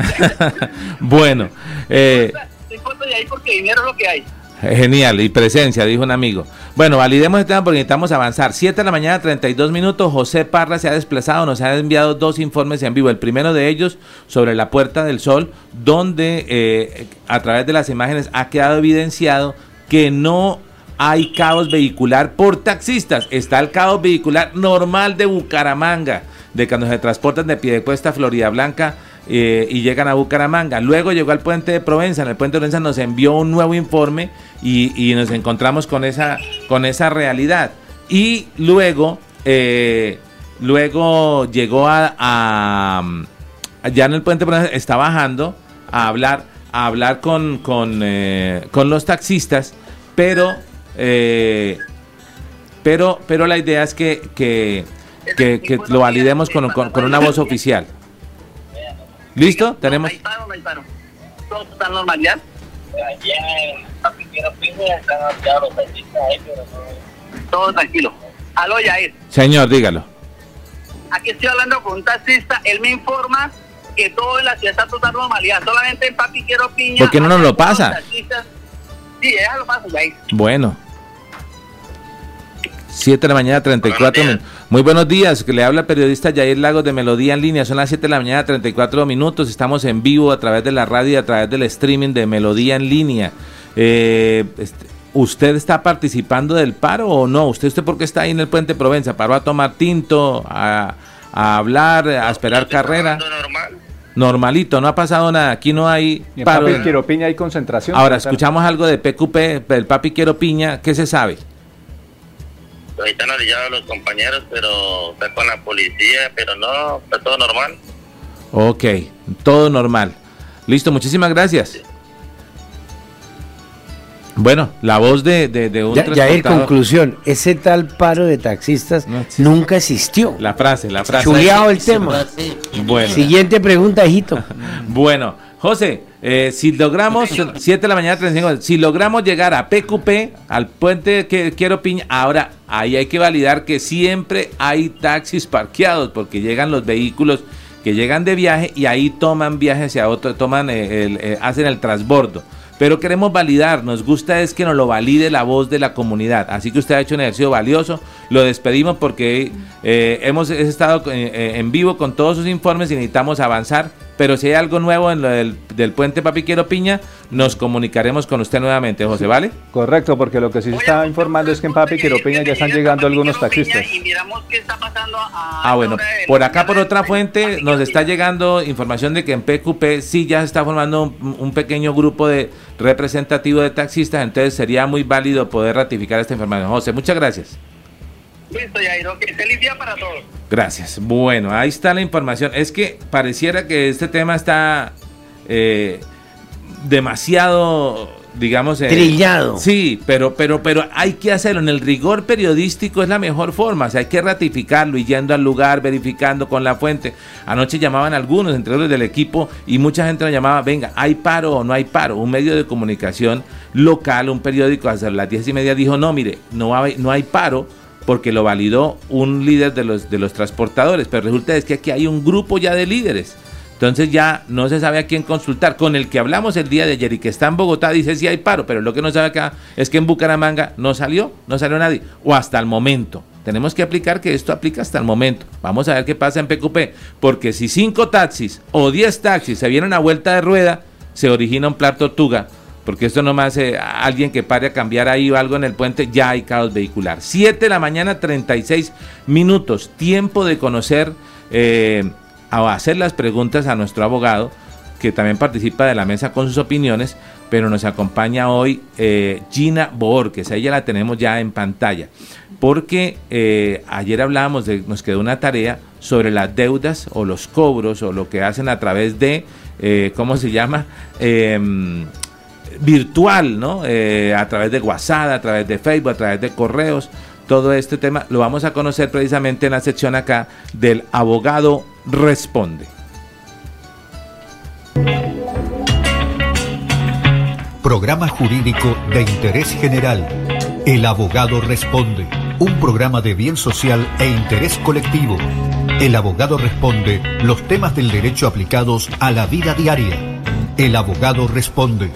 bueno. Eh, de ahí porque dinero es lo que hay. Genial, y presencia, dijo un amigo. Bueno, validemos este tema porque necesitamos avanzar. 7 de la mañana, 32 minutos. José Parra se ha desplazado, nos ha enviado dos informes en vivo. El primero de ellos sobre la Puerta del Sol, donde eh, a través de las imágenes ha quedado evidenciado que no hay caos vehicular por taxistas. Está el caos vehicular normal de Bucaramanga, de cuando se transportan de Piedecuesta a Florida Blanca eh, y llegan a Bucaramanga. Luego llegó al puente de Provenza. En el puente de Provenza nos envió un nuevo informe y, nos encontramos con esa, con esa realidad. Y luego, eh, luego llegó a, ya en el puente de Provenza, está bajando a hablar, a hablar con, con, eh, con los taxistas, pero eh, pero, pero la idea es que, que, que, lo validemos con, con, con, una voz oficial. ¿Listo? Tenemos. ¿Todo está normal ya? Todo tranquilo. Aló, Yair. Señor, dígalo. Aquí estoy hablando con un taxista. Él me informa que todo en la ciudad está total normalidad. Solamente en Papi Quiero Piña. ¿Por qué no nos lo pasa? Sí, déjalo paso, Yair. Bueno. 7 de la mañana, 34 minutos. Muy buenos días, que le habla el periodista Jair Lagos de Melodía en línea. Son las 7 de la mañana, 34 minutos. Estamos en vivo a través de la radio y a través del streaming de Melodía en línea. Eh, este, ¿Usted está participando del paro o no? ¿Usted, usted por qué está ahí en el Puente Provenza? ¿Paró a tomar tinto, a, hablar, a esperar carrera? Normal. Normalito, no ha pasado nada. Aquí no hay paro. Papi Quiero Piña hay concentración. Ahora, escuchamos algo de PQP, del Papi Quiero Piña. ¿Qué se sabe? Ahí están orillados los compañeros, pero está con la policía, pero no, está todo normal. Ok, todo normal. Listo, muchísimas gracias. Bueno, la voz de, de, un ya, ya en conclusión, ese tal paro de taxistas nunca existió. La frase, la frase. Chuleado el tema. Bueno. Siguiente pregunta, hijito. bueno, José, eh, si logramos, 7 de la mañana, 35, si logramos llegar a PQP, al puente que quiero piña, ahora ahí hay que validar que siempre hay taxis parqueados, porque llegan los vehículos que llegan de viaje y ahí toman viaje hacia otro, toman eh, el, eh, hacen el transbordo pero queremos validar, nos gusta es que nos lo valide la voz de la comunidad. Así que usted ha hecho un ejercicio valioso, lo despedimos porque eh, hemos estado en vivo con todos sus informes y necesitamos avanzar pero si hay algo nuevo en lo del, puente Papiquero Piña, nos comunicaremos con usted nuevamente, José, ¿vale? Correcto, porque lo que sí se está informando es que en Papiquero Piña ya están llegando algunos taxistas. ah, bueno, por acá por otra fuente nos está llegando información de que en PQP sí ya se está formando un, pequeño grupo de representativo de taxistas, entonces sería muy válido poder ratificar esta información. José, muchas gracias. Listo, Jairo. Feliz día para todos. Gracias. Bueno, ahí está la información. Es que pareciera que este tema está eh, demasiado digamos eh, trillado sí pero pero pero hay que hacerlo en el rigor periodístico es la mejor forma o sea hay que ratificarlo y yendo al lugar verificando con la fuente anoche llamaban algunos entre los del equipo y mucha gente nos llamaba venga hay paro o no hay paro un medio de comunicación local un periódico hasta las diez y media dijo no mire no hay, no hay paro porque lo validó un líder de los, de los transportadores, pero resulta es que aquí hay un grupo ya de líderes. Entonces ya no se sabe a quién consultar. Con el que hablamos el día de ayer y que está en Bogotá dice si hay paro, pero lo que no sabe acá es que en Bucaramanga no salió, no salió nadie, o hasta el momento. Tenemos que aplicar que esto aplica hasta el momento. Vamos a ver qué pasa en PQP, porque si cinco taxis o diez taxis se vienen a vuelta de rueda, se origina un plato tuga porque esto no más hace alguien que pare a cambiar ahí o algo en el puente, ya hay caos vehicular. 7 de la mañana, 36 minutos, tiempo de conocer eh, o hacer las preguntas a nuestro abogado, que también participa de la mesa con sus opiniones, pero nos acompaña hoy eh, Gina Borges, a ella la tenemos ya en pantalla, porque eh, ayer hablábamos, de, nos quedó una tarea sobre las deudas o los cobros o lo que hacen a través de, ¿cómo se llama? Virtual, ¿no? Eh, a través de WhatsApp, a través de Facebook, a través de correos. Todo este tema lo vamos a conocer precisamente en la sección acá del abogado responde. Programa jurídico de interés general. El abogado responde. Un programa de bien social e interés colectivo. El abogado responde los temas del derecho aplicados a la vida diaria. El abogado responde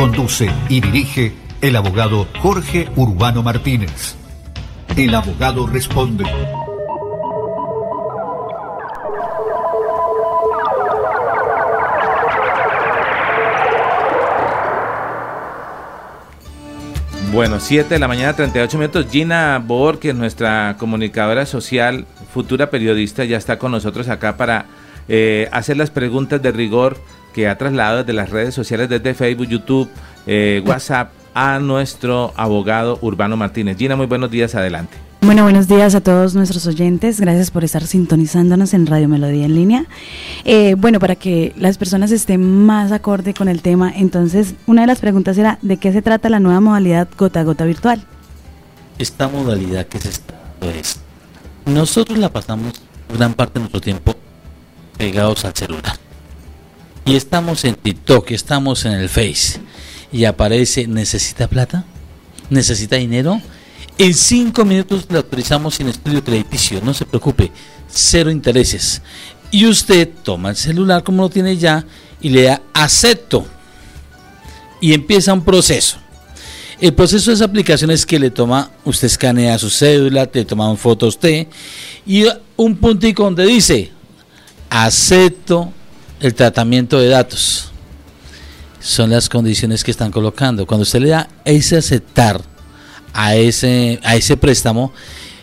Conduce y dirige el abogado Jorge Urbano Martínez. El abogado responde. Bueno, 7 de la mañana, 38 minutos. Gina Bor, que es nuestra comunicadora social, futura periodista, ya está con nosotros acá para eh, hacer las preguntas de rigor que ha trasladado desde las redes sociales, desde Facebook, YouTube, eh, WhatsApp, a nuestro abogado Urbano Martínez. Gina, muy buenos días, adelante. Bueno, buenos días a todos nuestros oyentes. Gracias por estar sintonizándonos en Radio Melodía en línea. Eh, bueno, para que las personas estén más acorde con el tema, entonces una de las preguntas era, ¿de qué se trata la nueva modalidad gota a gota virtual? Esta modalidad que se está es, nosotros la pasamos gran parte de nuestro tiempo pegados al celular y estamos en TikTok, estamos en el Face y aparece, ¿necesita plata? ¿Necesita dinero? En cinco minutos le autorizamos sin estudio crediticio, no se preocupe, cero intereses. Y usted toma el celular como lo tiene ya y le da acepto. Y empieza un proceso. El proceso de esa aplicación es que le toma, usted escanea su cédula, te toma fotos usted y un puntico donde dice acepto el tratamiento de datos. Son las condiciones que están colocando. Cuando usted le da ese aceptar a ese, a ese préstamo,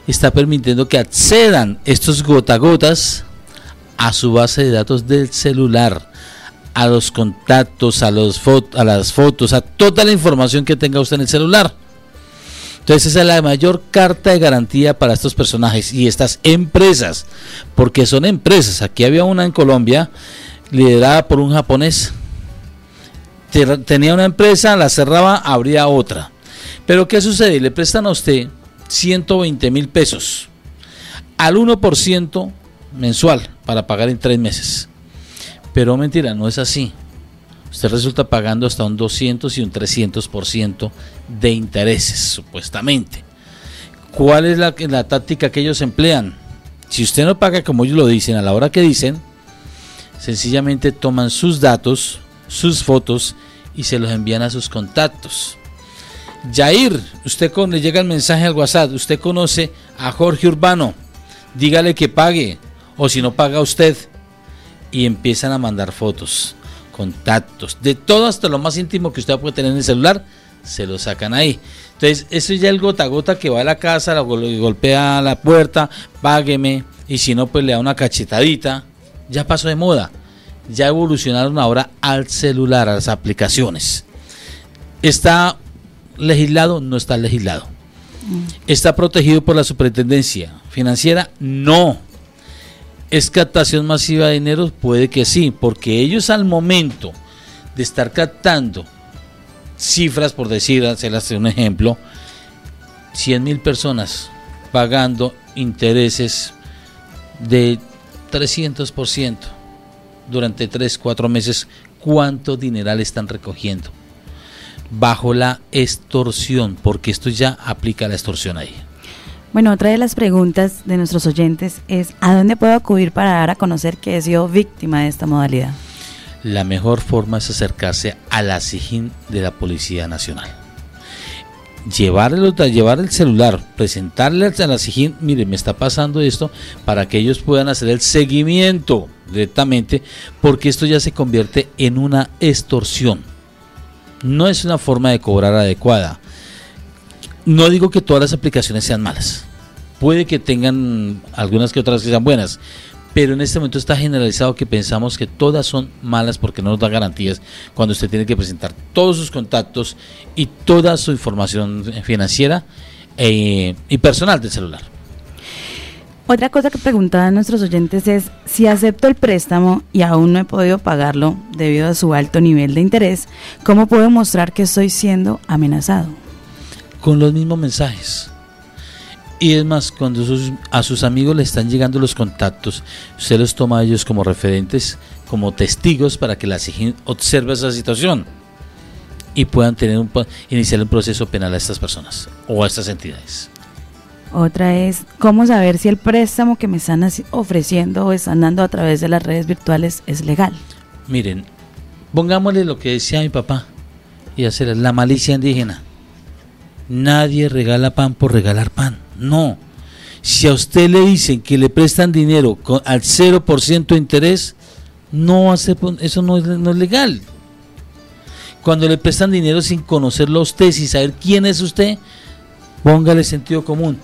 está permitiendo que accedan estos gotagotas a su base de datos del celular, a los contactos, a, los a las fotos, a toda la información que tenga usted en el celular. Entonces esa es la mayor carta de garantía para estos personajes y estas empresas, porque son empresas. Aquí había una en Colombia liderada por un japonés. Tenía una empresa, la cerraba, abría otra. Pero ¿qué sucede? Le prestan a usted 120 mil pesos al 1% mensual para pagar en tres meses. Pero mentira, no es así. Usted resulta pagando hasta un 200 y un 300% de intereses, supuestamente. ¿Cuál es la, la táctica que ellos emplean? Si usted no paga como ellos lo dicen, a la hora que dicen, sencillamente toman sus datos, sus fotos y se los envían a sus contactos. Jair, usted con, le llega el mensaje al WhatsApp, usted conoce a Jorge Urbano, dígale que pague, o si no paga usted, y empiezan a mandar fotos, contactos, de todo hasta lo más íntimo que usted puede tener en el celular, se lo sacan ahí. Entonces, eso es ya el gota a gota que va a la casa, lo golpea la puerta, págueme, y si no, pues le da una cachetadita. Ya pasó de moda. Ya evolucionaron ahora al celular, a las aplicaciones. Está legislado, no está legislado. Mm. ¿Está protegido por la superintendencia financiera? No. ¿Es captación masiva de dinero? Puede que sí, porque ellos al momento de estar captando cifras, por decir, hacerles un ejemplo, 100 mil personas pagando intereses de 300% durante 3, 4 meses, ¿cuánto dineral están recogiendo? bajo la extorsión, porque esto ya aplica la extorsión ahí. Bueno, otra de las preguntas de nuestros oyentes es, ¿a dónde puedo acudir para dar a conocer que he sido víctima de esta modalidad? La mejor forma es acercarse a la SIGIN de la Policía Nacional. Llevarlo, llevar el celular, presentarle a la SIGIN, mire, me está pasando esto, para que ellos puedan hacer el seguimiento directamente, porque esto ya se convierte en una extorsión no es una forma de cobrar adecuada. No digo que todas las aplicaciones sean malas. Puede que tengan algunas que otras que sean buenas, pero en este momento está generalizado que pensamos que todas son malas porque no nos da garantías cuando usted tiene que presentar todos sus contactos y toda su información financiera eh, y personal del celular. Otra cosa que preguntaban nuestros oyentes es, si acepto el préstamo y aún no he podido pagarlo debido a su alto nivel de interés, ¿cómo puedo mostrar que estoy siendo amenazado? Con los mismos mensajes. Y es más, cuando a sus amigos le están llegando los contactos, usted los toma a ellos como referentes, como testigos para que la observe esa situación y puedan tener un, iniciar un proceso penal a estas personas o a estas entidades. Otra es cómo saber si el préstamo que me están ofreciendo o están dando a través de las redes virtuales es legal. Miren, pongámosle lo que decía mi papá y hacer la malicia indígena. Nadie regala pan por regalar pan. No. Si a usted le dicen que le prestan dinero con, al 0% de interés, no hace, eso no es, no es legal. Cuando le prestan dinero sin conocerlo a usted, sin saber quién es usted, Póngale sentido común.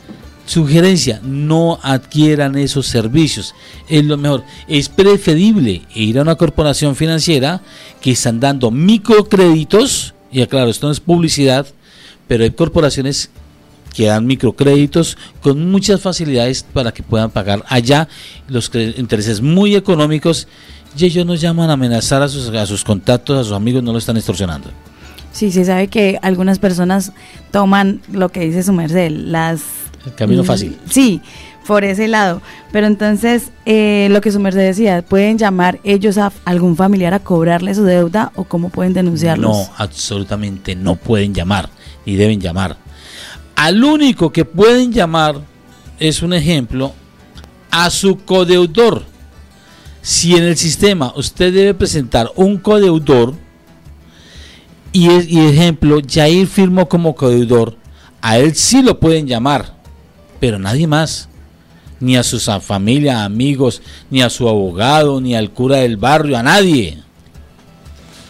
Sugerencia, no adquieran esos servicios. Es lo mejor. Es preferible ir a una corporación financiera que están dando microcréditos. Y aclaro, esto no es publicidad, pero hay corporaciones que dan microcréditos con muchas facilidades para que puedan pagar allá los intereses muy económicos y ellos nos llaman a amenazar a sus, a sus contactos, a sus amigos, no lo están extorsionando. Sí, se sabe que algunas personas toman lo que dice su merced, las... El camino fácil. Sí, por ese lado. Pero entonces, eh, lo que su merced decía, ¿pueden llamar ellos a algún familiar a cobrarle su deuda o cómo pueden denunciarlos? No, absolutamente no pueden llamar, ni deben llamar. Al único que pueden llamar es un ejemplo a su codeudor. Si en el sistema usted debe presentar un codeudor, Y, y ejemplo, Jair firmó como codeudor, a él sí lo pueden llamar, pero nadie más ni a su familia, amigos, ni a su abogado, ni al cura del barrio, a nadie.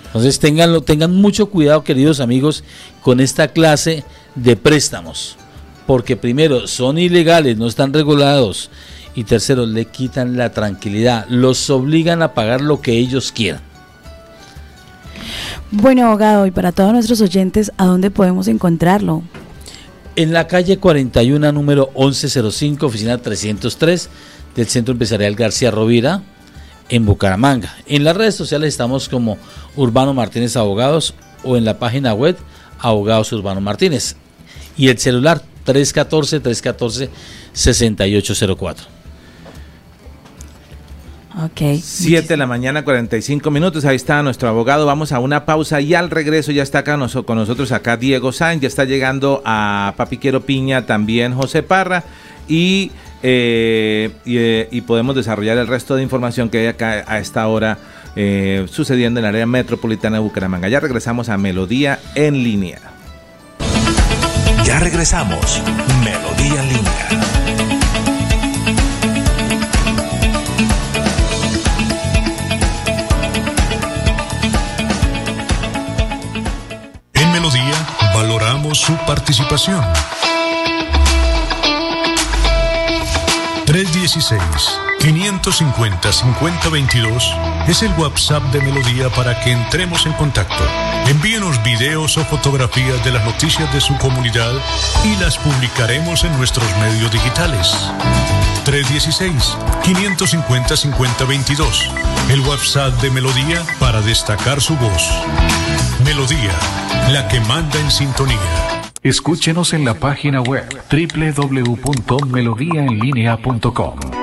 Entonces tengan, tengan mucho cuidado, queridos amigos, con esta clase de préstamos. Porque primero, son ilegales, no están regulados. Y tercero, le quitan la tranquilidad, los obligan a pagar lo que ellos quieran. Bueno, abogado, y para todos nuestros oyentes, ¿a dónde podemos encontrarlo? en la calle 41, número 1105, oficina 303 del Centro Empresarial García Rovira, en Bucaramanga. En las redes sociales estamos como Urbano Martínez Abogados o en la página web Abogados Urbano Martínez. Y el celular 314-314-6804. Ok. 7 de la mañana, 45 minutos. Ahí está nuestro abogado. Vamos a una pausa y al regreso ya está acá con nosotros acá Diego Sáenz. Ya está llegando a Papiquero Piña también José Parra. Y, eh, eh, y, podemos desarrollar el resto de información que hay acá a esta hora eh, sucediendo en el área metropolitana de Bucaramanga. Ya regresamos a Melodía en línea. Ya regresamos. Melodía en línea. valoramos su participación. 316-550-5022 es el WhatsApp de Melodía para que entremos en contacto. Envíenos videos o fotografías de las noticias de su comunidad y las publicaremos en nuestros medios digitales. 316-550-5022. El WhatsApp de Melodía para destacar su voz. Melodía, la que manda en sintonía. Escúchenos en la página web www.melodiaenlinea.com.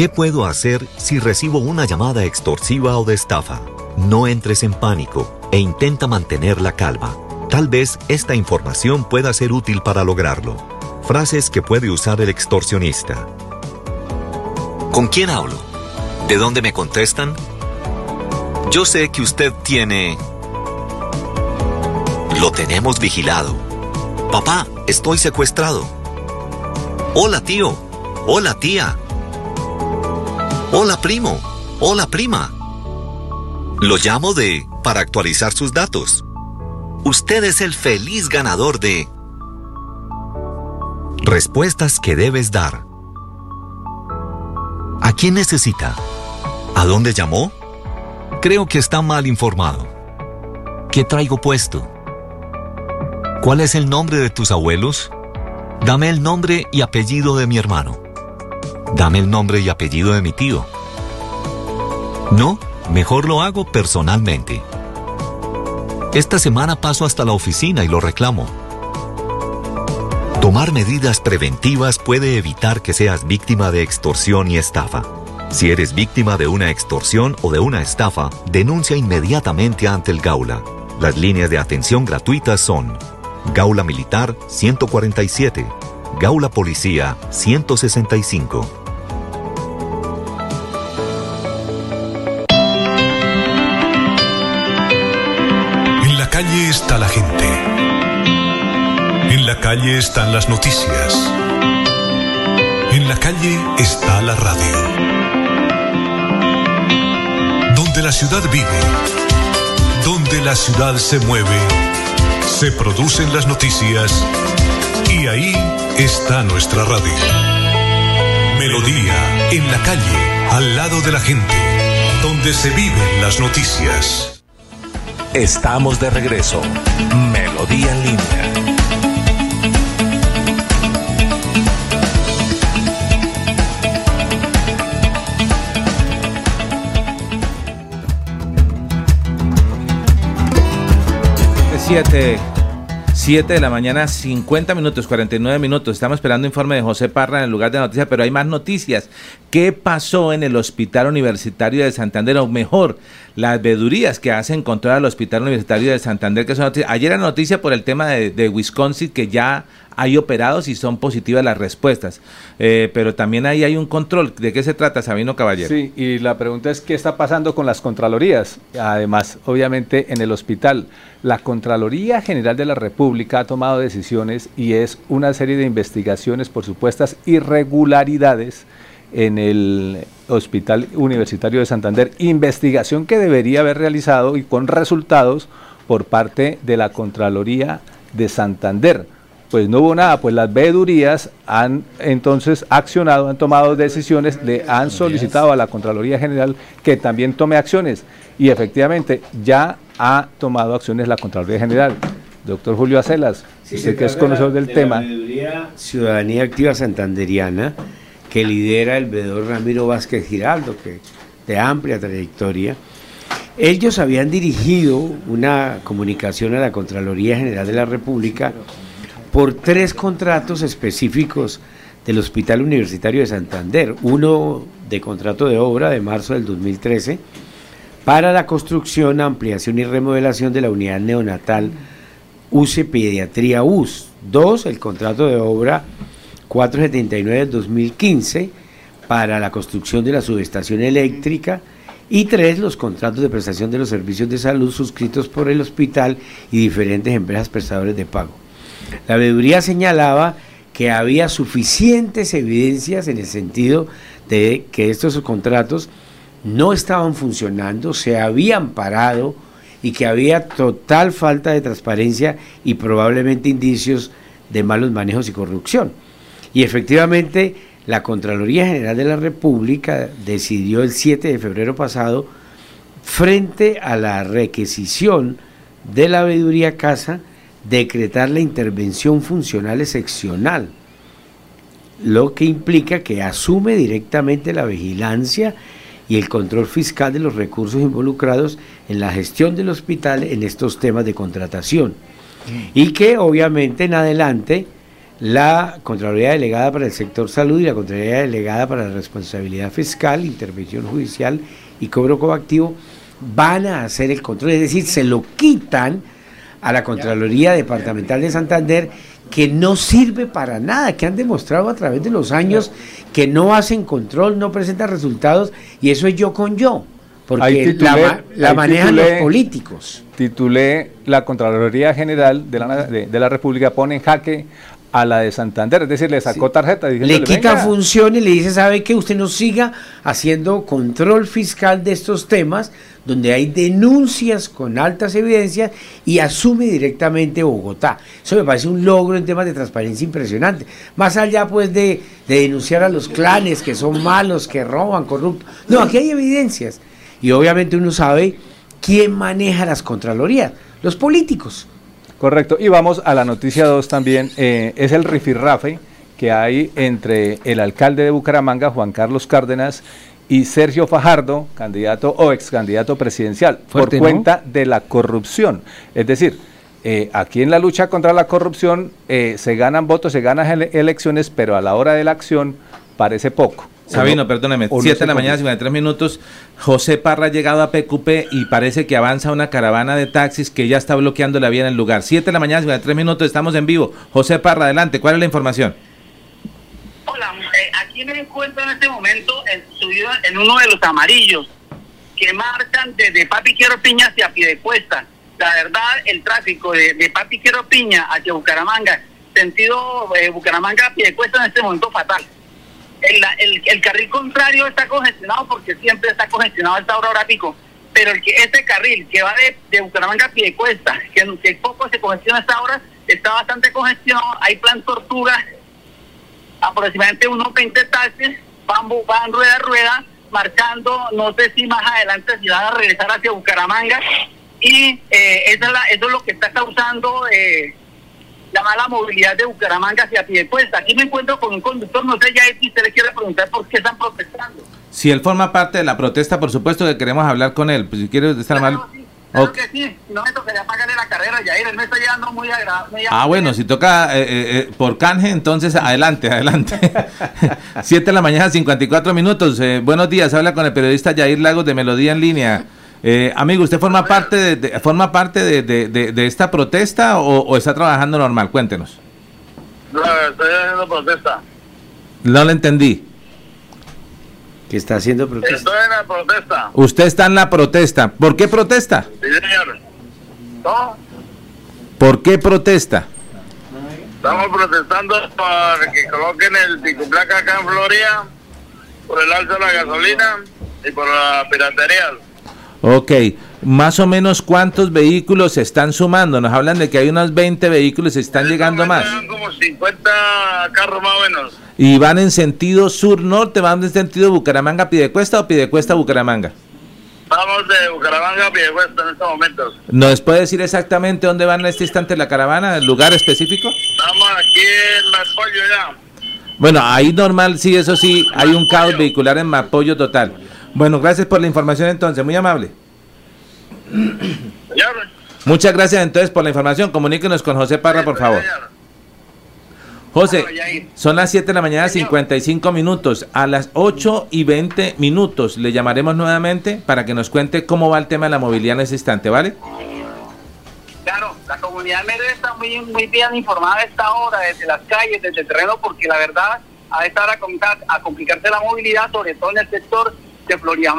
¿Qué puedo hacer si recibo una llamada extorsiva o de estafa? No entres en pánico e intenta mantener la calma. Tal vez esta información pueda ser útil para lograrlo. Frases que puede usar el extorsionista. ¿Con quién hablo? ¿De dónde me contestan? Yo sé que usted tiene... Lo tenemos vigilado. Papá, estoy secuestrado. Hola tío. Hola tía. Hola primo. Hola prima. Lo llamo de para actualizar sus datos. Usted es el feliz ganador de respuestas que debes dar. ¿A quién necesita? ¿A dónde llamó? Creo que está mal informado. ¿Qué traigo puesto? ¿Cuál es el nombre de tus abuelos? Dame el nombre y apellido de mi hermano. Dame el nombre y apellido de mi tío. No, mejor lo hago personalmente. Esta semana paso hasta la oficina y lo reclamo. Tomar medidas preventivas puede evitar que seas víctima de extorsión y estafa. Si eres víctima de una extorsión o de una estafa, denuncia inmediatamente ante el Gaula. Las líneas de atención gratuitas son Gaula Militar 147, Gaula Policía 165. Está la gente. En la calle están las noticias. En la calle está la radio. Donde la ciudad vive, donde la ciudad se mueve, se producen las noticias y ahí está nuestra radio. Melodía, en la calle, al lado de la gente, donde se viven las noticias. Estamos de regreso. Melodía en línea. Siete, siete de la mañana, 50 minutos, 49 minutos. Estamos esperando informe de José Parra en el lugar de noticias, pero hay más noticias. ¿Qué pasó en el Hospital Universitario de Santander? O mejor, las vedurías que hacen contra el Hospital Universitario de Santander, que son. Ayer era noticia por el tema de, de Wisconsin, que ya hay operados y son positivas las respuestas. Eh, pero también ahí hay un control. ¿De qué se trata, Sabino Caballero? Sí, y la pregunta es qué está pasando con las Contralorías. Además, obviamente, en el hospital, la Contraloría General de la República ha tomado decisiones y es una serie de investigaciones por supuestas irregularidades en el Hospital Universitario de Santander, investigación que debería haber realizado y con resultados por parte de la Contraloría de Santander pues no hubo nada, pues las veedurías han entonces accionado, han tomado decisiones, le han solicitado a la Contraloría General que también tome acciones y efectivamente ya ha tomado acciones la Contraloría General. Doctor Julio Acelas, usted que es conocedor del tema. La Ciudadanía Activa Santanderiana, que lidera el veedor Ramiro Vázquez Giraldo, que de amplia trayectoria, ellos habían dirigido una comunicación a la Contraloría General de la República por tres contratos específicos del Hospital Universitario de Santander. Uno de contrato de obra de marzo del 2013 para la construcción, ampliación y remodelación de la unidad neonatal UCE Pediatría US. Dos, el contrato de obra 479 del 2015 para la construcción de la subestación eléctrica. Y tres, los contratos de prestación de los servicios de salud suscritos por el hospital y diferentes empresas prestadores de pago. La veeduría señalaba que había suficientes evidencias en el sentido de que estos contratos no estaban funcionando, se habían parado y que había total falta de transparencia y probablemente indicios de malos manejos y corrupción. Y efectivamente, la Contraloría General de la República decidió el 7 de febrero pasado, frente a la requisición de la veeduría Casa, decretar la intervención funcional excepcional, lo que implica que asume directamente la vigilancia y el control fiscal de los recursos involucrados en la gestión del hospital en estos temas de contratación. Y que obviamente en adelante la Contraloría Delegada para el Sector Salud y la Contraloría Delegada para la Responsabilidad Fiscal, Intervención Judicial y Cobro Coactivo van a hacer el control, es decir, se lo quitan a la Contraloría Departamental de Santander que no sirve para nada, que han demostrado a través de los años que no hacen control, no presentan resultados, y eso es yo con yo, porque la, manejan los políticos. Titulé la Contraloría General de la, de la República pone en jaque a la de Santander, es decir, le sacó tarjeta. Le quita función y le dice, ¿sabe que Usted no siga haciendo control fiscal de estos temas, donde hay denuncias con altas evidencias y asume directamente Bogotá. Eso me parece un logro en temas de transparencia impresionante. Más allá pues de, de denunciar a los clanes que son malos, que roban, corruptos. No, aquí hay evidencias. Y obviamente uno sabe quién maneja las contralorías, los políticos. Correcto. Y vamos a la noticia 2 también. Eh, es el rifirrafe que hay entre el alcalde de Bucaramanga, Juan Carlos Cárdenas, y Sergio Fajardo, candidato o ex candidato presidencial, por cuenta de la corrupción. Es decir, eh, aquí en la lucha contra la corrupción eh, se ganan votos, se ganan elecciones, pero a la hora de la acción parece poco. Sabino, perdóneme, 7 de la mañana, 53 minutos. José Parra ha llegado a PQP y parece que avanza una caravana de taxis que ya está bloqueando la vía en el lugar. 7 de la mañana, 53 minutos, estamos en vivo. José Parra, adelante, ¿cuál es la información? Hola, eh, aquí me encuentro en este momento en, subido en uno de los amarillos que marcan desde Papi Quiero Piña hacia Piedecuesta. La verdad, el tráfico de, de Papi Quiero Piña hacia Bucaramanga, sentido eh, Bucaramanga Piedecuesta en este momento fatal el, el, carril contrario está congestionado porque siempre está congestionado a esta hora. Pero el que este carril que va de, de Bucaramanga a Piedecuesta, que, que poco se congestiona a esta hora, está bastante congestionado. Hay plan tortuga, aproximadamente unos 20 taxis, van, van rueda a rueda, marcando, no sé si más adelante si van a regresar hacia Bucaramanga. Y eh, eso, es eso es lo que está causando eh, la mala movilidad de Bucaramanga hacia Piedecuesta. Aquí me encuentro con un conductor, no sé ya si usted le quiere preguntar por qué están protestando. Si él forma parte de la protesta, por supuesto que queremos hablar con él. Pues, si quiere estar mal. Creo que sí, no me tocaría pagarle la carrera, Yair, él me está llevando muy agradable. Ah, bueno, si toca eh, eh, eh, por canje, entonces adelante, adelante. Siete de la mañana, 54 minutos. buenos días, habla con el periodista Yair Lagos de Melodía en Línea. Amigo, ¿usted forma parte de, forma parte de, esta protesta o, está trabajando normal? Cuéntenos. No, estoy haciendo protesta. No le entendí. ¿Qué está haciendo protesta? Estoy en la protesta. Usted está en la protesta. ¿Por qué protesta? Sí, señor. ¿No? ¿Por qué protesta? Estamos protestando para que coloquen el pico placa acá en Florida por el alza de la gasolina y por la piratería. Ok, más o menos cuántos vehículos se están sumando. Nos hablan de que hay unos 20 vehículos, se están llegando más. como 50 carros más o menos. ¿Y van en sentido sur-norte? ¿Van en sentido Bucaramanga-Pidecuesta o Pidecuesta-Bucaramanga? Vamos de Bucaramanga a Pidecuesta en estos momentos. ¿Nos puede decir exactamente dónde van en este instante la caravana? ¿El lugar específico? Estamos aquí en Mapollo ya. Bueno, ahí normal, sí, eso sí, hay un caos vehicular en Mapollo total. Bueno, gracias por la información entonces, muy amable. Muchas gracias entonces por la información. Comuníquenos con José Parra, por favor. José, son las 7 de la mañana, 55 minutos. A las 8 y 20 minutos le llamaremos nuevamente para que nos cuente cómo va el tema de la movilidad en ese instante, ¿vale? Claro, la comunidad merece está muy, muy bien informada a esta hora, desde las calles, desde el terreno, porque la verdad, a esta hora a complicarse la movilidad, sobre todo en el sector de Florida,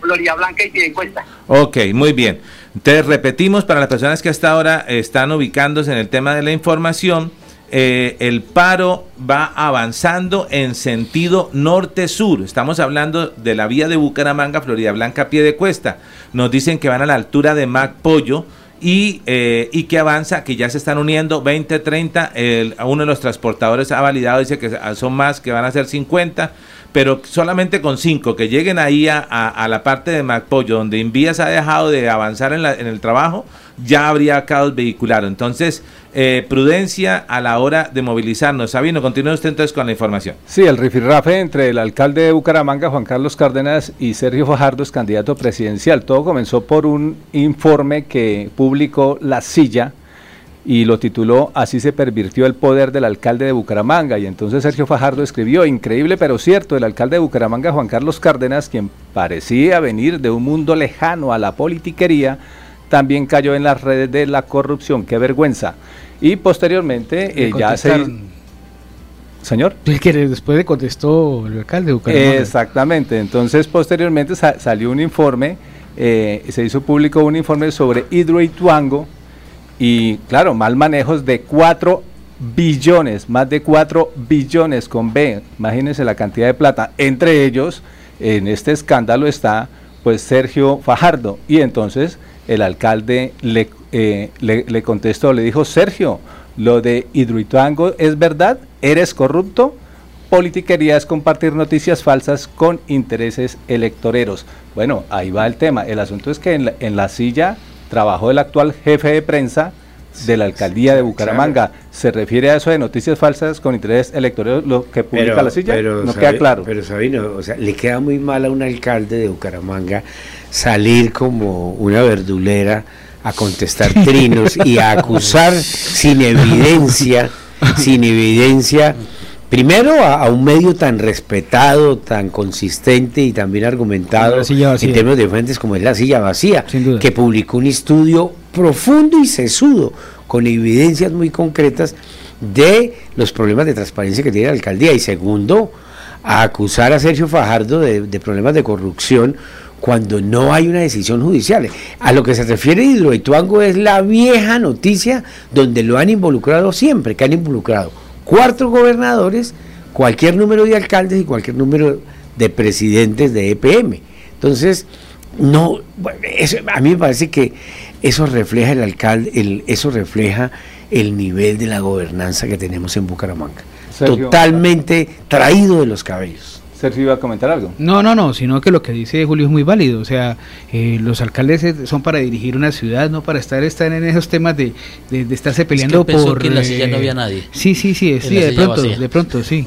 Florida Blanca y Piedecuesta. Ok, muy bien. Entonces, repetimos para las personas que hasta ahora están ubicándose en el tema de la información eh, el paro va avanzando en sentido norte-sur. Estamos hablando de la vía de Bucaramanga, Florida Blanca, pie cuesta. Nos dicen que van a la altura de Mac Pollo. Y, eh, y, que avanza, que ya se están uniendo 20, 30, el, uno de los transportadores ha validado, dice que son más, que van a ser 50, pero solamente con 5, que lleguen ahí a, a, la parte de Macpollo, donde Invías ha dejado de avanzar en, la, en el trabajo, ya habría caos vehicular. Entonces, eh, prudencia a la hora de movilizarnos. Sabino, continúe usted entonces con la información. Sí, el rifirrafe entre el alcalde de Bucaramanga, Juan Carlos Cárdenas, y Sergio Fajardo es candidato presidencial. Todo comenzó por un informe que publicó La Silla y lo tituló Así se pervirtió el poder del alcalde de Bucaramanga. Y entonces Sergio Fajardo escribió, increíble pero cierto, el alcalde de Bucaramanga, Juan Carlos Cárdenas, quien parecía venir de un mundo lejano a la politiquería, también cayó en las redes de la corrupción. ¡Qué vergüenza! Y posteriormente eh, ya se... Señor. Que después le contestó el alcalde de Exactamente. Entonces, posteriormente salió un informe, eh, se hizo público un informe sobre Hidroituango y, claro, mal manejos de 4 billones, más de 4 billones con B. Imagínense la cantidad de plata. Entre ellos, en este escándalo está, pues, Sergio Fajardo. Y entonces el alcalde le, eh, le, contestó, le dijo, Sergio, lo de Hidroituango es verdad, eres corrupto, politiquería es compartir noticias falsas con intereses electoreros. Bueno, ahí va el tema. El asunto es que en la, en la silla trabajó el actual jefe de prensa de la alcaldía de Bucaramanga. ¿Se refiere a eso de noticias falsas con interés electoral, lo que publica la silla? no queda claro. Pero Sabino, o sea, le queda muy mal a un alcalde de Bucaramanga salir como una verdulera a contestar trinos y a acusar sin evidencia, sin evidencia, primero a, un medio tan respetado, tan consistente y tan bien argumentado en términos de fuentes como es la silla vacía, que publicó un estudio profundo y sesudo, con evidencias muy concretas de los problemas de transparencia que tiene la alcaldía. Y segundo, a acusar a Sergio Fajardo de, de problemas de corrupción cuando no hay una decisión judicial. A lo que se refiere Hidroituango es la vieja noticia donde lo han involucrado siempre, que han involucrado cuatro gobernadores, cualquier número de alcaldes y cualquier número de presidentes de EPM. Entonces, no, eso, a mí me parece que eso refleja el alcalde, el, eso refleja el nivel de la gobernanza que tenemos en Bucaramanga. Totalmente traído de los cabellos. Sergio iba a comentar algo. No, no, no, sino que lo que dice Julio es muy válido. O sea, eh, los alcaldes son para dirigir una ciudad, no para estar, estar en esos temas de, de, estarse peleando por. que en la silla no había nadie. Sí, sí, sí, sí de pronto, de pronto, sí.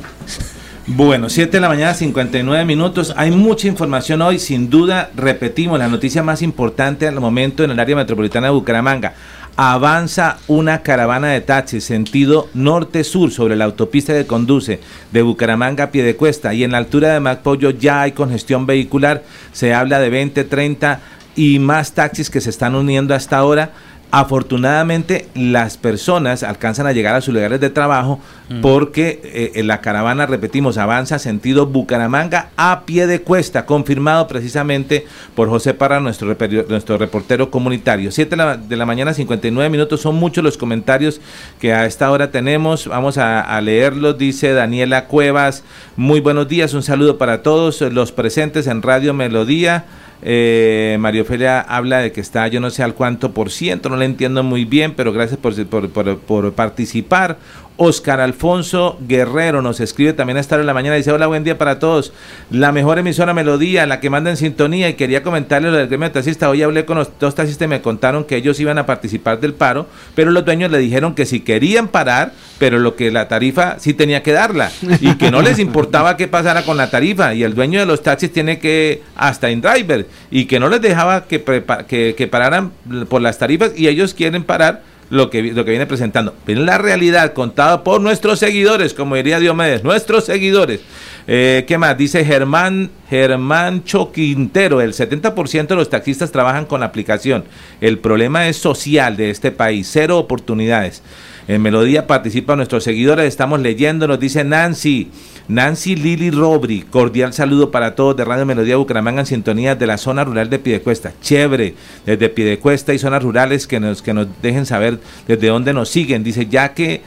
Bueno, 7 de la mañana, 59 minutos. Hay mucha información hoy. Sin duda, repetimos, la noticia más importante al momento en el área metropolitana de Bucaramanga. Avanza una caravana de taxis sentido norte-sur sobre la autopista que conduce de Bucaramanga a Piedecuesta y en la altura de Macpollo ya hay congestión vehicular. Se habla de 20, 30 y más taxis que se están uniendo hasta ahora Afortunadamente las personas alcanzan a llegar a sus lugares de trabajo mm. porque eh, la caravana, repetimos, avanza sentido Bucaramanga a pie de cuesta, confirmado precisamente por José Parra, nuestro, nuestro reportero comunitario. 7 de la, mañana, 59 minutos, son muchos los comentarios que a esta hora tenemos. Vamos a, a leerlos, dice Daniela Cuevas. Muy buenos días, un saludo para todos los presentes en Radio Melodía. Eh, Mario Felia habla de que está yo no sé al cuánto por ciento, no le entiendo muy bien, pero gracias por, por, por participar. Oscar Alfonso Guerrero nos escribe también a esta hora de la mañana. Dice: Hola, buen día para todos. La mejor emisora Melodía, la que manda en sintonía. Y quería comentarle lo del gremio de taxistas. Hoy hablé con los dos taxistas y me contaron que ellos iban a participar del paro, pero los dueños le dijeron que si querían parar, pero lo que la tarifa sí tenía que darla y que no les importaba qué pasara con la tarifa. Y el dueño de los taxis tiene que, hasta en driver, y que no les dejaba que, que pararan por las tarifas y ellos quieren parar lo que, lo que viene presentando. Pero la realidad contada por nuestros seguidores, como diría Diomedes, nuestros seguidores. Eh, ¿Qué más? Dice Germán, Germán Choquintero, el 70% de los taxistas trabajan con aplicación. El problema es social de este país, cero oportunidades. En Melodía participan nuestros seguidores, estamos leyendo, nos dice Nancy. Nancy Lili Robri, cordial saludo para todos de Radio Melodía Bucaramanga en sintonía de la zona rural de Piedecuesta. Chévere, desde Piedecuesta y zonas rurales que nos, que nos dejen saber desde dónde nos siguen. Dice, ya que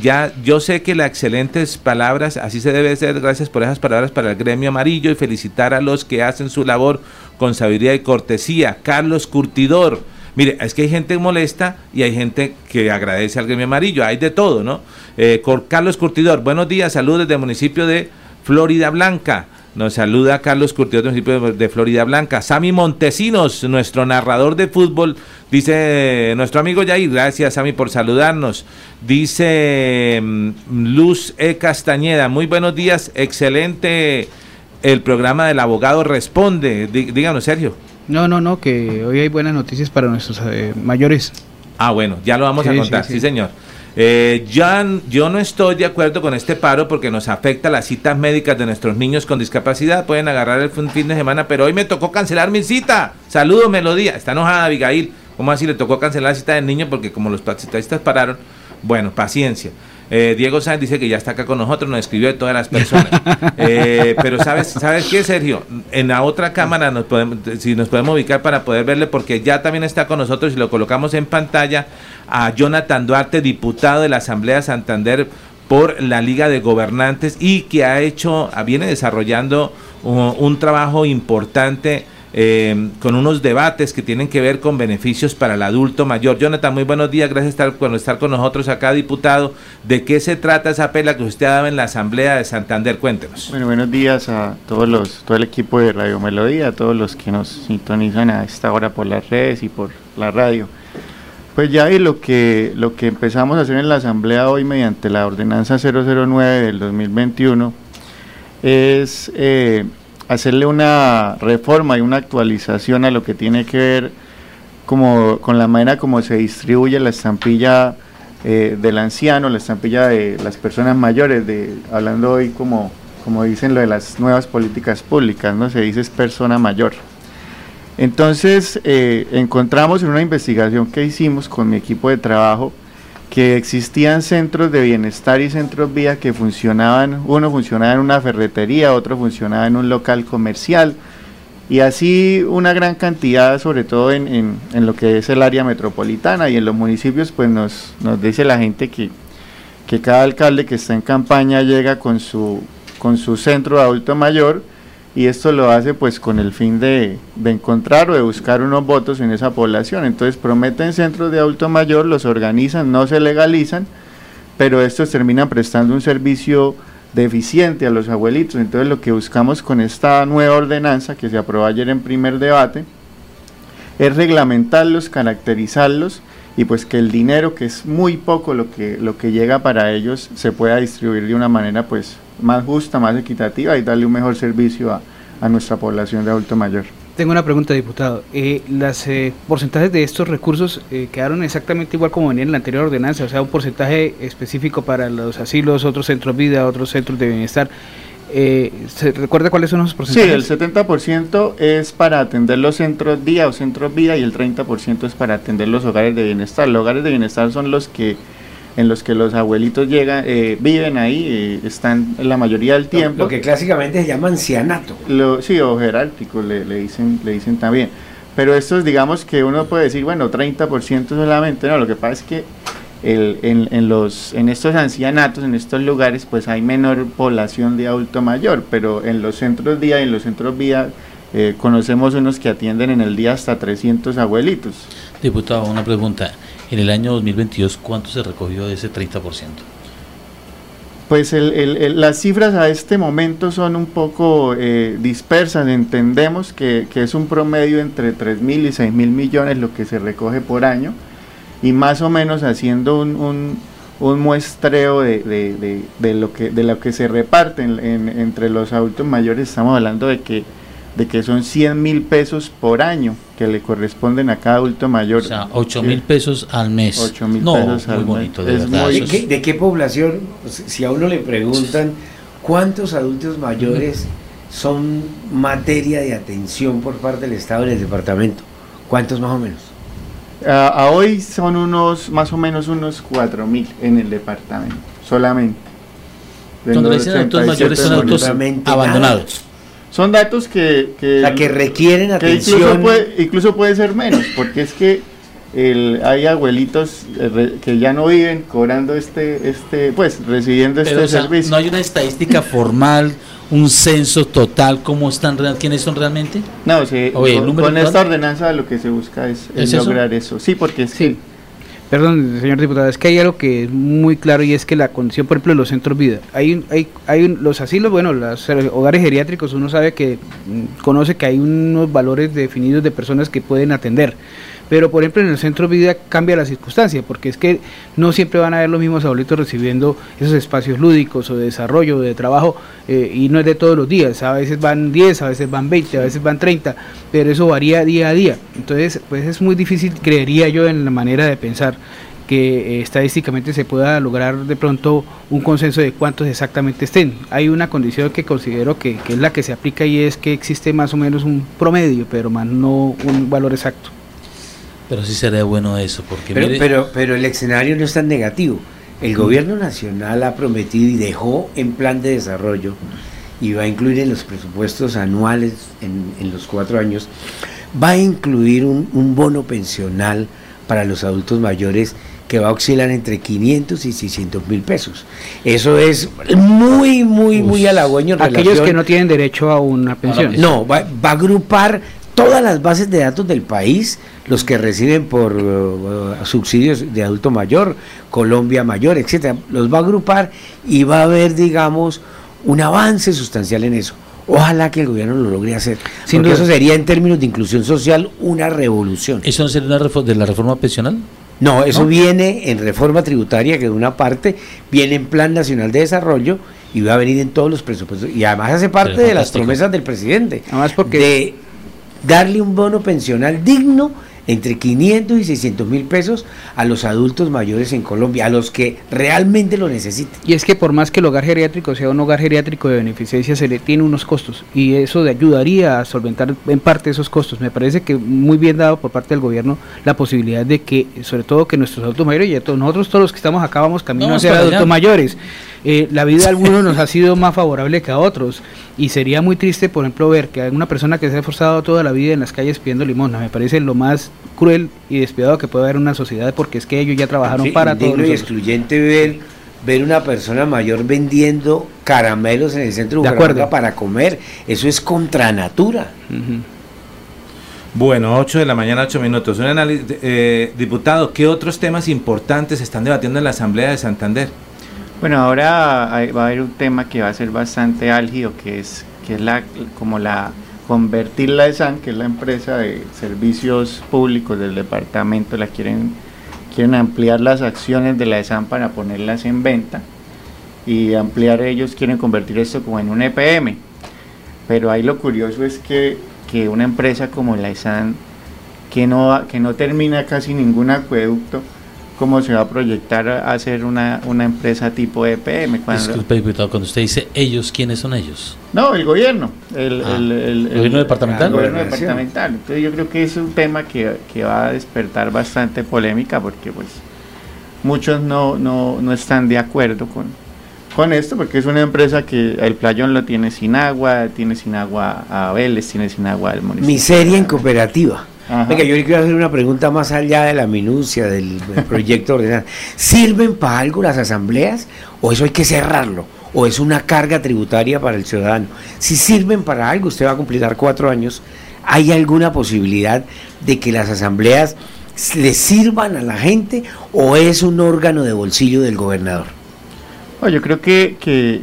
ya yo sé que las excelentes palabras, así se debe ser, gracias por esas palabras para el gremio amarillo y felicitar a los que hacen su labor con sabiduría y cortesía. Carlos Curtidor, Mire, es que hay gente molesta y hay gente que agradece al gremio amarillo, hay de todo, ¿no? Eh, Carlos Curtidor, buenos días, saludos desde el municipio de Florida Blanca. Nos saluda Carlos Curtidor del municipio de Florida Blanca. Sami Montesinos, nuestro narrador de fútbol, dice nuestro amigo Yair, gracias Sami por saludarnos. Dice mm, Luz E. Castañeda, muy buenos días, excelente el programa del abogado responde. Díganos, Sergio. No, no, no, que hoy hay buenas noticias para nuestros eh, mayores. Ah, bueno, ya lo vamos a contar, sí, señor. Eh, yo no estoy de acuerdo con este paro porque nos afecta las citas médicas de nuestros niños con discapacidad. Pueden agarrar el fin de semana, pero hoy me tocó cancelar mi cita. Saludos, Melodía. Está enojada Abigail. ¿Cómo así le tocó cancelar la cita del niño? Porque como los taxistas pararon, bueno, paciencia. Eh, Diego Sáenz dice que ya está acá con nosotros, nos escribió de todas las personas. Eh, pero ¿sabes, ¿sabes qué, Sergio? En la otra cámara, nos podemos, si nos podemos ubicar para poder verle, porque ya también está con nosotros y lo colocamos en pantalla a Jonathan Duarte, diputado de la Asamblea de Santander por la Liga de Gobernantes y que ha hecho, viene desarrollando un trabajo importante eh, con unos debates que tienen que ver con beneficios para el adulto mayor. Jonathan, muy buenos días, gracias por estar, con nosotros acá, diputado. ¿De qué se trata esa pela que usted ha dado en la Asamblea de Santander? Cuéntenos. Bueno, buenos días a todos los, todo el equipo de Radio Melodía, a todos los que nos sintonizan a esta hora por las redes y por la radio. Pues ya y lo que, lo que empezamos a hacer en la Asamblea hoy mediante la ordenanza 009 del 2021 es eh, hacerle una reforma y una actualización a lo que tiene que ver como con la manera como se distribuye la estampilla eh, del anciano, la estampilla de las personas mayores, de, hablando hoy como, como dicen lo de las nuevas políticas públicas, ¿no? Se dice es persona mayor. Entonces eh, encontramos en una investigación que hicimos con mi equipo de trabajo que existían centros de bienestar y centros vía que funcionaban, uno funcionaba en una ferretería, otro funcionaba en un local comercial, y así una gran cantidad, sobre todo en, en, lo que es el área metropolitana y en los municipios, pues nos, nos dice la gente que, que cada alcalde que está en campaña llega con su, con su centro de adulto mayor, y esto lo hace pues con el fin de, encontrar o de buscar unos votos en esa población. Entonces prometen centros de adulto mayor, los organizan, no se legalizan, pero estos terminan prestando un servicio deficiente a los abuelitos. Entonces lo que buscamos con esta nueva ordenanza que se aprobó ayer en primer debate es reglamentarlos, caracterizarlos y pues que el dinero, que es muy poco lo que, lo que llega para ellos, se pueda distribuir de una manera pues más justa, más equitativa y darle un mejor servicio a, a nuestra población de adulto mayor. Tengo una pregunta, diputado. Eh, ¿Las eh, porcentajes de estos recursos eh, quedaron exactamente igual como venía en la anterior ordenanza? O sea, un porcentaje específico para los asilos, otros centros de vida, otros centros de bienestar. ¿Se recuerda cuáles son esos porcentajes? Sí, el 70% es para atender los centros día o centros vida y el 30% es para atender los hogares de bienestar. Los hogares de bienestar son los que en los que los abuelitos llegan, eh, viven ahí, eh, están la mayoría del tiempo. Lo, que clásicamente se llama ancianato. Lo, sí, o jerárquico le, le, dicen, le dicen también. Pero estos, digamos que uno puede decir, bueno, 30% solamente, no, lo que pasa es que el, en, en, los, en estos ancianatos, en estos lugares, pues hay menor población de adulto mayor, pero en los centros día y en los centros vida eh, conocemos unos que atienden en el día hasta 300 abuelitos. Diputado, una pregunta. En el año 2022, ¿cuánto se recogió de ese 30%? Pues el, el, las cifras a este momento son un poco eh, dispersas. Entendemos que, que, es un promedio entre 3 mil y 6 mil millones lo que se recoge por año y más o menos haciendo un, un, un muestreo de, de, de, de, lo que, de lo que se reparte en, en, entre los adultos mayores, estamos hablando de que de que son 100 mil pesos por año que le corresponden a cada adulto mayor. O sea, 8 mil pesos al mes. 8 mil no, pesos muy al bonito, mes. de verdad. ¿De qué, ¿De qué población? Si a uno le preguntan cuántos adultos mayores son materia de atención por parte del Estado en el departamento, ¿cuántos más o menos? A, a hoy son unos, más o menos unos 4 mil en el departamento, solamente. Cuando dicen adultos mayores son adultos abandonados. Son datos que, que, o sea, que requieren que atención. incluso, puede, incluso puede ser menos, porque es que el, hay abuelitos eh, que ya no viven cobrando este, este pues recibiendo Pero, este o sea, servicio. ¿No hay una estadística formal, un censo total, cómo están, real- quiénes son realmente? No, se, Oye, con, con esta ordenanza lo que se busca es, es ¿Es eso? lograr eso? Sí, porque es que Perdón, señor diputado, es que hay algo que es muy claro y es que la condición, por ejemplo, de los centros vida. Hay, hay, hay los asilos, bueno, los hogares geriátricos, uno sabe que mm, conoce que hay unos valores definidos de personas que pueden atender. Pero, por ejemplo, en el centro vida cambia la circunstancia, porque es que no siempre van a haber los mismos abuelitos recibiendo esos espacios lúdicos o de desarrollo, de trabajo, eh, y no es de todos los días. A veces van 10, a veces van 20, a veces van 30, pero eso varía día a día. Entonces, pues es muy difícil, creería yo, en la manera de pensar que eh, estadísticamente se pueda lograr de pronto un consenso de cuántos exactamente estén. Hay una condición que considero que, que es la que se aplica y es que existe más o menos un promedio, pero más no un valor exacto. Pero sí sería bueno eso, porque Pero, mire, pero, pero el escenario no es tan negativo. El gobierno nacional ha prometido y dejó en plan de desarrollo y va a incluir en los presupuestos anuales en, en los cuatro años, va a incluir un, un bono pensional para los adultos mayores que va a oscilar entre 500 y 600 mil pesos. Eso es muy, muy, muy halagüeño. en Aquellos relación- que no tienen derecho a una pensión. no, va, va a agrupar todas las bases de datos del país, los que reciben por uh, subsidios de adulto mayor, Colombia mayor, etcétera, los va a agrupar y va a haber, digamos, un avance sustancial en eso. Ojalá que el gobierno lo logre hacer, Sin porque duda. eso sería en términos de inclusión social una revolución. ¿eso no sería una de la reforma pensional? No, eso ¿No? viene en reforma tributaria, que de una parte viene en Plan Nacional de Desarrollo y va a venir en todos los presupuestos. Y además hace parte de las promesas del presidente. Además porque de darle un bono pensional digno entre 500 y 600 mil pesos a los adultos mayores en Colombia, a los que realmente lo necesiten. Y es que por más que el hogar geriátrico sea un hogar geriátrico de beneficencia, se le tiene unos costos y eso de ayudaría a solventar en parte esos costos. Me parece que muy bien dado por parte del gobierno la posibilidad de que, sobre todo que nuestros adultos mayores y nosotros todos los que estamos acá vamos camino Vamos a ser adultos allá. mayores. Eh, la vida de algunos nos ha sido más favorable que a otros y sería muy triste, por ejemplo, ver que hay una persona que se ha esforzado toda la vida en las calles pidiendo limosna. Me parece lo más cruel y despiadado que puede haber en una sociedad porque es que ellos ya trabajaron Sí, para todos indigno y nosotros. excluyente ver ver una persona mayor vendiendo caramelos en el centro de De acuerdo. para comer, eso es contra natura. Bueno, 8 de la mañana, 8 minutos. Un análisis, eh, diputado, ¿qué otros temas importantes se están debatiendo en la Asamblea de Santander? Bueno, ahora va a haber un tema que va a ser bastante álgido, que es que es la como la convertir la ESAN, que es la empresa de servicios públicos del departamento, la quieren quieren ampliar las acciones de la ESAN para ponerlas en venta. y ampliar ellos quieren convertir esto como en un EPM. Pero ahí lo curioso es que, que una empresa como la ESAN, que no, que no termina casi ningún acueducto, cómo se va a proyectar a ser una, una empresa tipo EPM. Cuando... Disculpe, diputado, cuando usted dice ellos, ¿quiénes son ellos? No, el gobierno. El, ah, el, gobierno departamental. El gobierno departamental. Entonces yo creo que es un tema que, que, va a despertar bastante polémica porque pues muchos no, no, no están de acuerdo con, con esto porque es una empresa que el playón lo tiene sin agua, tiene sin agua a Vélez, tiene sin agua al municipio. Miseria en cooperativa. Venga, yo le quiero hacer una pregunta más allá de la minucia del, proyecto ordenado. ¿Sirven para algo las asambleas o eso hay que cerrarlo? ¿O es una carga tributaria para el ciudadano? Si sirven para algo, usted va a completar cuatro años, ¿hay alguna posibilidad de que las asambleas le sirvan a la gente o es un órgano de bolsillo del gobernador? yo creo que, que,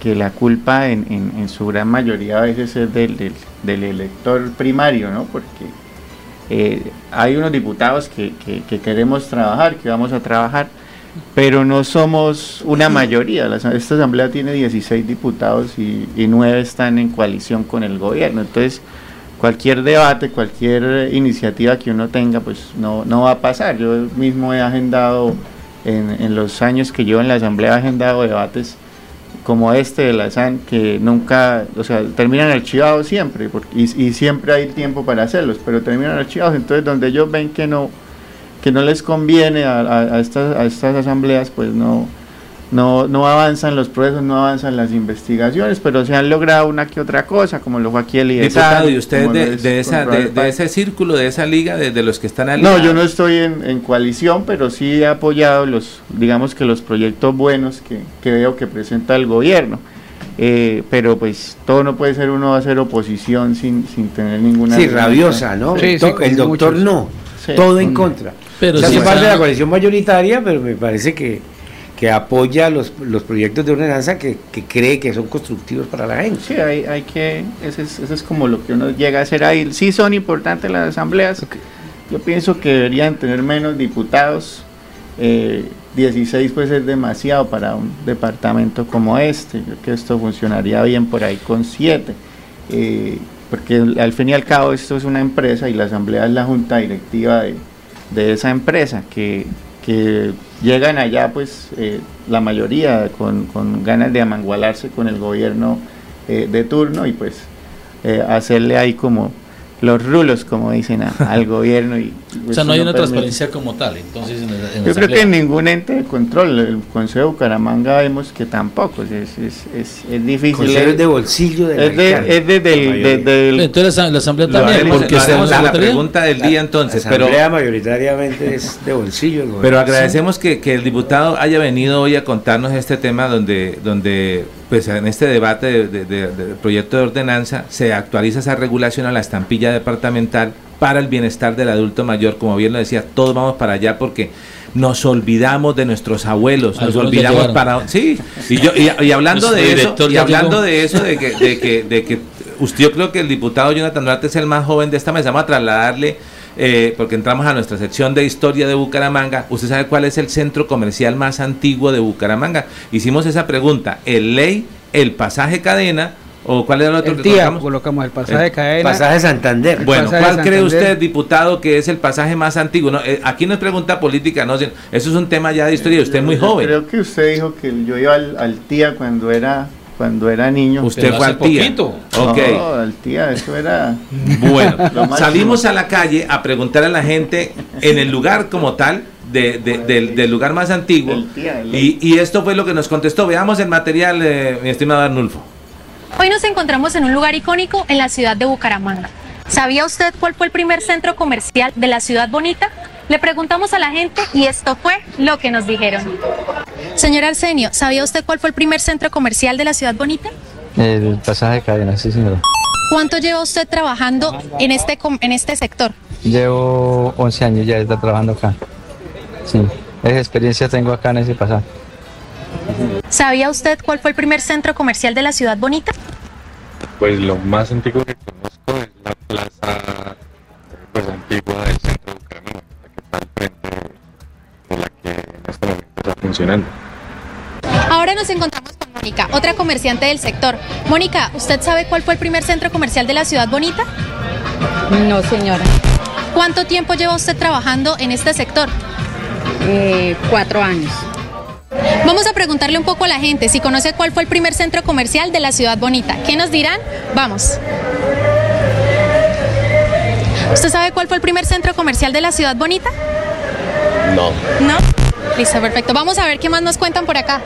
que, la culpa en, en, su gran mayoría a veces es del, del, del elector primario, ¿no? Porque eh, hay unos diputados que, queremos trabajar, que vamos a trabajar, pero no somos una mayoría. esta asamblea tiene 16 diputados y, y 9 están en coalición con el gobierno. Entonces, cualquier debate, cualquier iniciativa que uno tenga, pues no, no va a pasar. Yo mismo he agendado, en, en los años que llevo en la asamblea, he agendado debates como este de la SAN, que nunca, o sea, terminan archivados siempre, y, y, siempre hay tiempo para hacerlos, pero terminan archivados, entonces donde ellos ven que no, que no les conviene a, a, estas, a estas asambleas, pues no, no, no avanzan los procesos, no avanzan las investigaciones, pero se han logrado una que otra cosa, como lo fue aquí el Diputado, ¿y usted de, de, esa, de, ese círculo, de esa liga, de, los que están al No, yo no estoy en, en, coalición, pero sí he apoyado los, digamos que los proyectos buenos que, que veo que presenta el gobierno. Eh, pero pues todo no puede ser uno hacer oposición sin, sin tener ninguna... Sí, rabiosa, ¿no? Sí, el doctor no, todo en contra. Pero se hace parte de la coalición mayoritaria, pero me parece que que apoya los, los proyectos de ordenanza que, que, cree que son constructivos para la gente. Sí, hay, hay que, eso es, eso es como lo que uno llega a hacer ahí. Sí son importantes las asambleas, yo pienso que deberían tener menos diputados, eh, 16 pues es demasiado para un departamento como este, creo que esto funcionaría bien por ahí con 7. Eh, porque al fin y al cabo esto es una empresa y la asamblea es la junta directiva de, de esa empresa que, que llegan allá pues eh, la mayoría con, con, ganas de amangualarse con el gobierno eh, de turno y pues eh, hacerle ahí como los rulos, como dicen, al gobierno. Y, o sea, no hay una transparencia como tal. Entonces, Yo creo que en ningún ente de control, el Consejo de Bucaramanga vemos que tampoco, es, es, es, es difícil. es de bolsillo de es, de, es de, del, del, Entonces la Asamblea también, porque es la, pregunta del día entonces. La Asamblea mayoritariamente es de bolsillo. Pero agradecemos que, que el diputado haya venido hoy a contarnos este tema donde, donde pues en este debate del de, proyecto de ordenanza se actualiza esa regulación a la estampilla departamental para el bienestar del adulto mayor, como bien lo decía, todos vamos para allá porque nos olvidamos de nuestros abuelos, nos olvidamos para sí, y yo y, hablando de eso, y hablando de eso de que de que de que usted yo creo que el diputado Jonathan Duarte es el más joven de esta mesa, vamos a trasladarle eh, porque entramos a nuestra sección de historia de Bucaramanga. ¿Usted sabe cuál es el centro comercial más antiguo de Bucaramanga? Hicimos esa pregunta. ¿El Ley, el pasaje cadena ¿O cuál era el otro el que colocamos? el pasaje cadena. Pasaje Santander. Bueno, ¿cuál cree usted, diputado, que es el pasaje más antiguo? No, eh, aquí no es pregunta política, no, eso es un tema ya de historia, usted es muy joven. Creo que usted dijo que yo iba al, al tía cuando era cuando era niño. Usted fue al tía. No, al tía, eso era. Bueno, salimos a la calle a preguntar a la gente en el lugar como tal. De, del, lugar más antiguo y, y, esto fue lo que nos contestó veamos el material eh, mi estimado Arnulfo hoy nos encontramos en un lugar icónico en la ciudad de Bucaramanga ¿sabía usted cuál fue el primer centro comercial de la ciudad bonita? Le preguntamos a la gente y esto fue lo que nos dijeron. Señor Arsenio, ¿sabía usted cuál fue el primer centro comercial de la ciudad bonita? El pasaje de cadena, sí señora. ¿Cuánto lleva usted trabajando en este, en este sector? Llevo 11 años ya está trabajando acá. Sí, esa experiencia tengo acá en ese pasaje. ¿Sabía usted cuál fue el primer centro comercial de la ciudad bonita? Pues lo más antiguo que conozco es la plaza pues, antigua del centro de Bucaramanga, está al frente de la que en este momento está funcionando. Ahora Ahora nos encontramos con Mónica, otra comerciante del sector. Mónica, ¿usted sabe cuál fue el primer centro comercial de la ciudad bonita? No, señora. ¿Cuánto tiempo lleva usted trabajando en este sector? Eh, cuatro años. Vamos a preguntarle un poco a la gente si conoce cuál fue el primer centro comercial de la ciudad bonita. ¿Qué nos dirán? Vamos. ¿Usted sabe cuál fue el primer centro comercial de la ciudad bonita? No. ¿No? Listo, perfecto. Vamos a ver qué más nos cuentan por acá.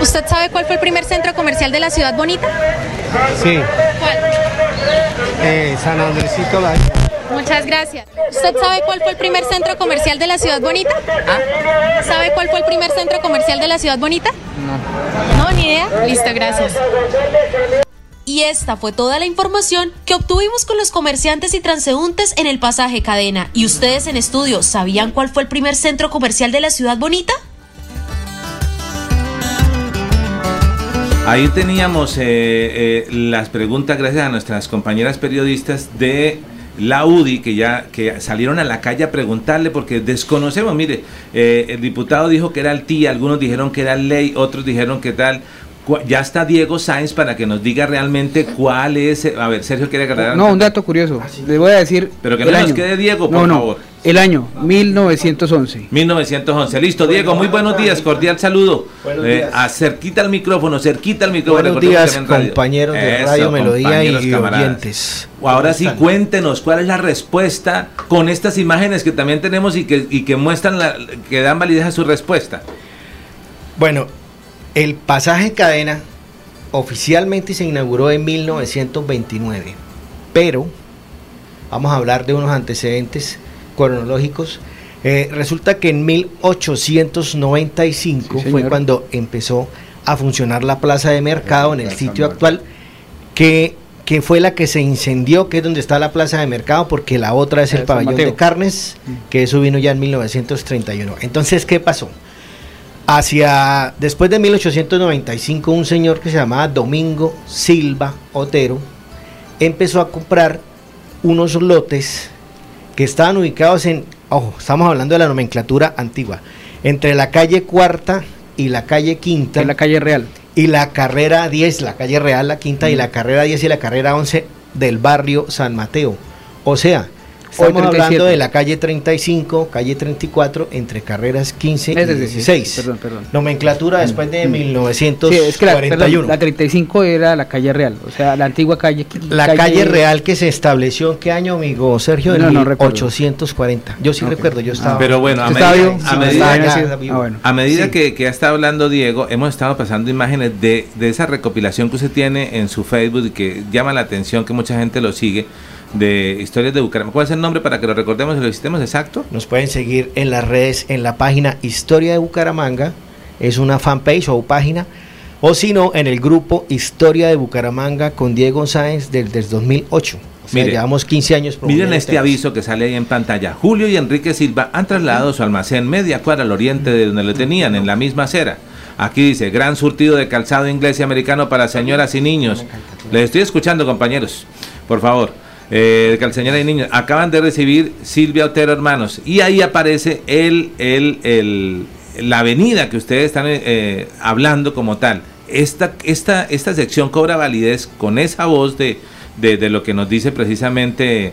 ¿Usted sabe cuál fue el primer centro comercial de la ciudad bonita? Sí. ¿Cuál? Eh, San Andresito la... Muchas gracias. ¿Usted sabe cuál fue el primer centro comercial de la ciudad bonita? ¿Ah? ¿Sabe cuál fue el primer centro comercial de la ciudad bonita? No. No, ni idea. Listo, gracias. Y esta fue toda la información que obtuvimos con los comerciantes y transeúntes en el pasaje cadena. ¿Y ustedes en estudio sabían cuál fue el primer centro comercial de la ciudad bonita? Ahí teníamos eh, eh, las preguntas gracias a nuestras compañeras periodistas de la UDI que ya que salieron a la calle a preguntarle porque desconocemos, mire, eh, el diputado dijo que era el TIA, algunos dijeron que era ley, otros dijeron que tal. Ya está Diego Sáenz para que nos diga realmente cuál es. A ver, Sergio quiere agarrar. No, un dato curioso. Le voy a decir. Pero que no nos quede Diego, por no, no, favor. El año 1911. 1911. Listo, Diego, muy buenos días. Cordial saludo. Buenos Eh, días. a cerquita al micrófono, cerquita al micrófono. Buenos Recordemos días, radio. compañeros de Eso, Radio Melodía y camaradas. oyentes. Ahora ¿Cómo sí, están? cuéntenos cuál es la respuesta con estas imágenes que también tenemos y que, y que muestran, la, que dan validez a su respuesta. Bueno, el pasaje cadena oficialmente se inauguró en 1929, pero vamos a hablar de unos antecedentes cronológicos. Eh, resulta que en 1895 Sí, fue cuando empezó a funcionar la plaza de mercado en el sitio actual, que, que fue la que se incendió, que es donde está la plaza de mercado, porque la otra es el pabellón de carnes, que eso vino ya en 1931. Entonces, ¿qué pasó? Hacia después de 1895, un señor que se llamaba Domingo Silva Otero empezó a comprar unos lotes que estaban ubicados en, ojo, estamos hablando de la nomenclatura antigua, entre la calle Cuarta y la calle Quinta. la calle Real. Y la carrera 10, la calle Real, la Quinta, y la carrera 10 y la carrera 11 del barrio San Mateo. O sea, estamos 37. hablando de la calle 35, calle 34, entre carreras 15 y Es decir, 16. Perdón, perdón. Nomenclatura después de Sí, 1941. es que la, perdón, la 35 era la calle Real, o sea, la antigua calle. La calle, real que se estableció, ¿en qué año, amigo Sergio? En No, no recuerdo. 1840. Yo sí recuerdo, yo estaba. Pero bueno, a ¿Usted medida, estaba vivo? a Sí, medida- estaba a- ya vivo. a medida Sí. que, que ha estado hablando Diego, hemos estado pasando imágenes de, de esa recopilación que usted tiene en su Facebook y que llama la atención, que mucha gente lo sigue, de historias de Bucaramanga. ¿Cuál es el nombre para que lo recordemos y lo visitemos exacto? Nos pueden seguir en las redes, en la página Historia de Bucaramanga, es una fanpage o página, o si no, en el grupo Historia de Bucaramanga con Diego Sáenz del 2008. O sea, Mire, llevamos 15 años Miren este temas. aviso que sale ahí en pantalla. Julio y Enrique Silva han trasladado su almacén media cuadra al oriente de donde lo tenían, en la misma acera. Aquí dice, gran surtido de calzado inglés y americano para señoras y niños. Les estoy escuchando, compañeros. Por favor. Eh, cal- señoras y niños, acaban de recibir Silvia Otero, hermanos. Y ahí aparece el, el, el- la avenida que ustedes están eh, hablando como tal. Esta, esta, esta sección cobra validez con esa voz de, de, de lo que nos dice precisamente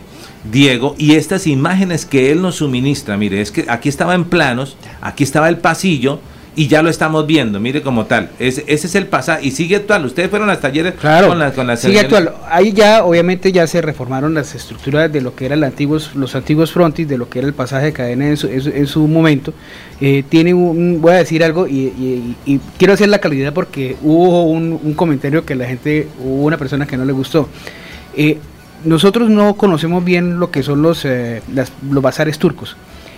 Diego y estas imágenes que él nos suministra. Mire, es que aquí estaba en planos, aquí estaba el pasillo y ya lo estamos viendo, mire como tal. Ese, ese es el pasaje y sigue actual. Ustedes fueron a los talleres Claro, con las con las sigue actual. Ahí ya, obviamente, ya se reformaron las estructuras de lo que eran los antiguos, los antiguos frontis, de lo que era el pasaje de cadena en su, en su- en su momento. Eh, tiene un, voy a decir algo y, y- y quiero hacer la calidad porque hubo un, un comentario que la gente, hubo una persona que no le gustó. Eh, nosotros no conocemos bien lo que son los, eh, las- los bazares turcos.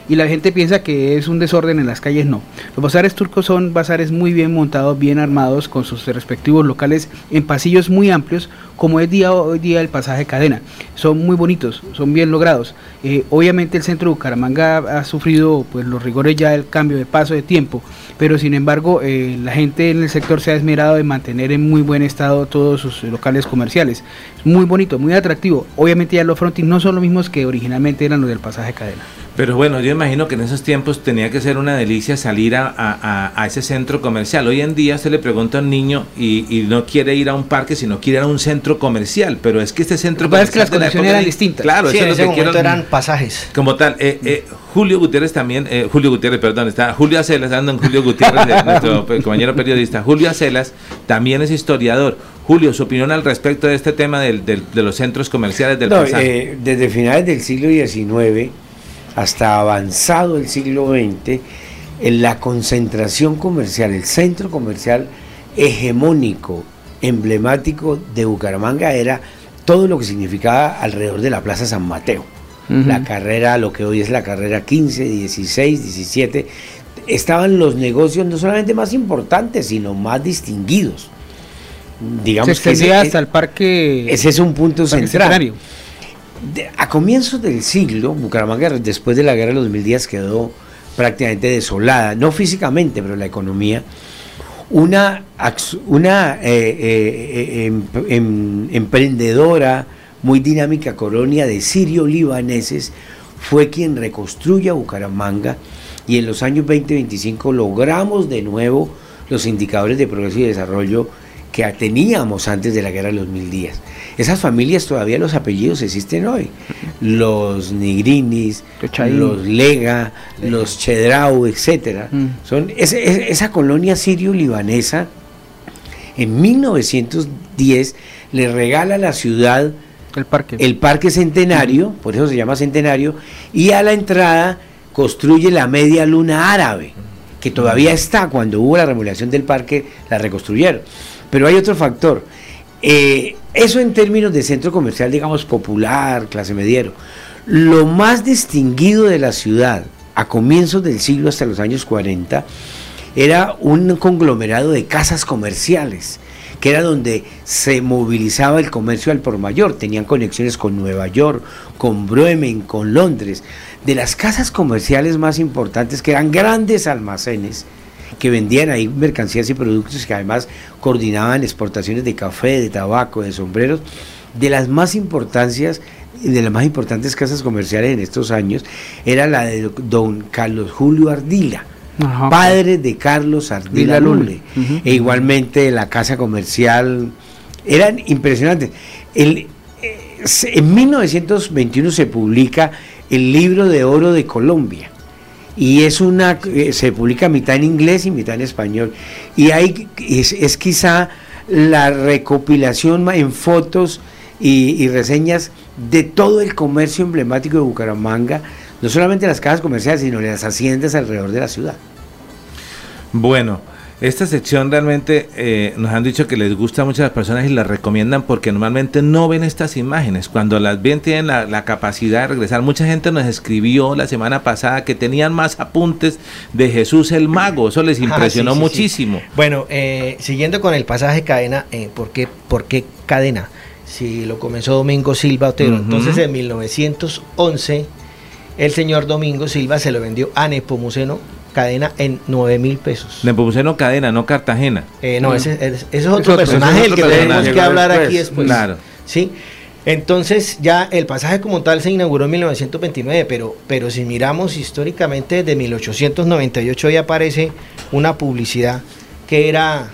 Y la gente piensa que es un desorden en las calles, no. Los bazares turcos son bazares muy bien montados, bien armados, con sus respectivos locales en pasillos muy amplios, como es día, hoy día el pasaje cadena. Son muy bonitos, son bien logrados. Eh, obviamente el centro de Bucaramanga ha sufrido pues, los rigores ya del cambio de paso de tiempo, pero sin embargo eh, la gente en el sector se ha esmerado en mantener en muy buen estado todos sus locales comerciales. Es muy bonito, muy atractivo. Obviamente ya los frontis no son los mismos que originalmente eran los del pasaje cadena. Pero bueno, yo imagino que en esos tiempos tenía que ser una delicia salir a, a- a ese centro comercial. Hoy en día usted le pregunta a un niño y, y no quiere ir a un parque, sino quiere ir a un centro comercial. Pero es que este centro pasa es que las la condiciones eran distintas. Claro, Sí, eso en es ese lo que quiero. eran pasajes. Como tal, eh, eh, Julio Gutiérrez también, eh, Julio Gutiérrez, perdón, está Julio Acelas, ando en Julio Gutiérrez, de- nuestro pe- compañero periodista. Julio Acelas también es historiador. Julio, su opinión al respecto de este tema del- del- de los centros comerciales del No, pasaje. eh, desde finales del siglo XIX hasta avanzado el siglo XX, en la concentración comercial, el centro comercial hegemónico, emblemático de Bucaramanga era todo lo que significaba alrededor de la Plaza San Mateo. La carrera, lo que hoy es la carrera 15, 16, 17, estaban los negocios no solamente más importantes, sino más distinguidos. Digamos Se que ese- hasta el parque. ese es un punto central. Centenario. De- a comienzos del siglo, Bucaramanga, después de la guerra de los mil días, quedó prácticamente desolada, no físicamente, pero la economía. Una, eh, eh, em- em- emprendedora, muy dinámica colonia de sirio-libaneses fue quien reconstruye a Bucaramanga y en los años 2025 logramos de nuevo los indicadores de progreso y desarrollo que teníamos antes de la guerra de los mil días. Esas familias todavía los apellidos existen hoy. Los Nigrinis, los Lega, los Chedrau, etcétera. Mm. Son esa colonia sirio-libanesa en 1910 le regala a la ciudad el parque, el parque centenario, por eso se llama centenario, y a la entrada construye la media luna árabe, que todavía está, cuando hubo la remodelación del parque, la reconstruyeron. Pero hay otro factor. eh, eso en términos de centro comercial, digamos, popular, clase mediero. Lo más distinguido de la ciudad a comienzos del siglo hasta los años 40 era un conglomerado de casas comerciales, que era donde se movilizaba el comercio al por mayor. Tenían conexiones con Nueva York, con Bremen, con Londres. De las casas comerciales más importantes, que eran grandes almacenes, que vendían ahí mercancías y productos que además coordinaban exportaciones de café, de tabaco, de sombreros, de las más importancias de las más importantes casas comerciales en estos años era la de don Carlos Julio Ardila, Ajá. padre de Carlos Ardila Lule. E igualmente la casa comercial, eran impresionantes. El, eh, en 1921 se publica el libro de oro de Colombia y es una eh, se publica mitad en inglés y mitad en español. Y hay es, es quizá la recopilación en fotos y, y reseñas de todo el comercio emblemático de Bucaramanga no solamente las casas comerciales sino las haciendas alrededor de la ciudad. Bueno, esta sección realmente eh, nos han dicho que les gusta mucho a las personas y las recomiendan porque normalmente no ven estas imágenes. Cuando las ven tienen la, la capacidad de regresar. Mucha gente nos escribió la semana pasada que tenían más apuntes de Jesús el Mago. Eso les Ah, impresionó sí, sí, sí. muchísimo. Bueno, eh, siguiendo con el pasaje cadena, eh, ¿por, qué, ¿por qué cadena? Si lo comenzó Domingo Silva Otero. Ujú. Entonces en 1911 el señor Domingo Silva se lo vendió a Nepomuceno cadena en 9 mil pesos. Nepomuceno Cadena, no Cartagena. Eh, no, ese, ese- ese es otro otro- personaje del que tenemos que hablar Después, aquí después. claro. Sí. Entonces ya el pasaje como tal se inauguró en 1929, pero, pero si miramos históricamente desde 1898 ya aparece una publicidad que era,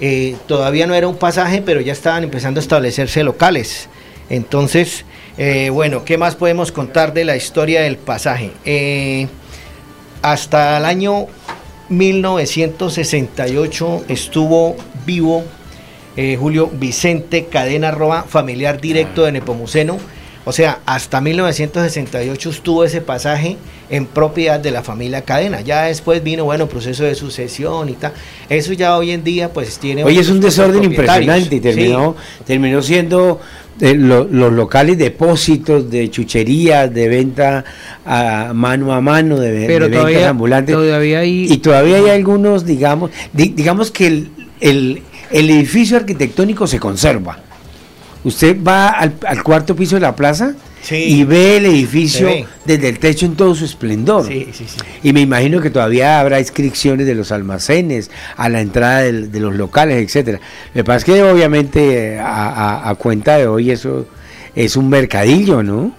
eh, todavía no era un pasaje, pero ya estaban empezando a establecerse locales. Entonces, eh, bueno, ¿qué más podemos contar de la historia del pasaje? Eh, hasta el año 1968 estuvo vivo eh, Julio Vicente Cadena Roa, familiar directo de Nepomuceno. O sea, hasta 1968 estuvo ese pasaje en propiedad de la familia Cadena. Ya después vino, bueno, proceso de sucesión y tal. Eso ya hoy en día pues tiene... Oye, es un desorden impresionante y Sí. terminó, terminó siendo eh, lo- los locales depósitos de chucherías, de venta a mano a mano, de, Pero de ventas ambulantes. todavía hay- Y todavía hay algunos, digamos, di- digamos que el, el- el edificio arquitectónico se conserva. Usted va al, al cuarto piso de la plaza Sí. y ve el edificio ve. desde el techo en todo su esplendor. Sí, sí, sí. Y me imagino que todavía habrá inscripciones de los almacenes a la entrada del- de los locales, etcétera. Lo que pasa es que obviamente eh, a, a- a cuenta de hoy eso es un mercadillo, ¿no?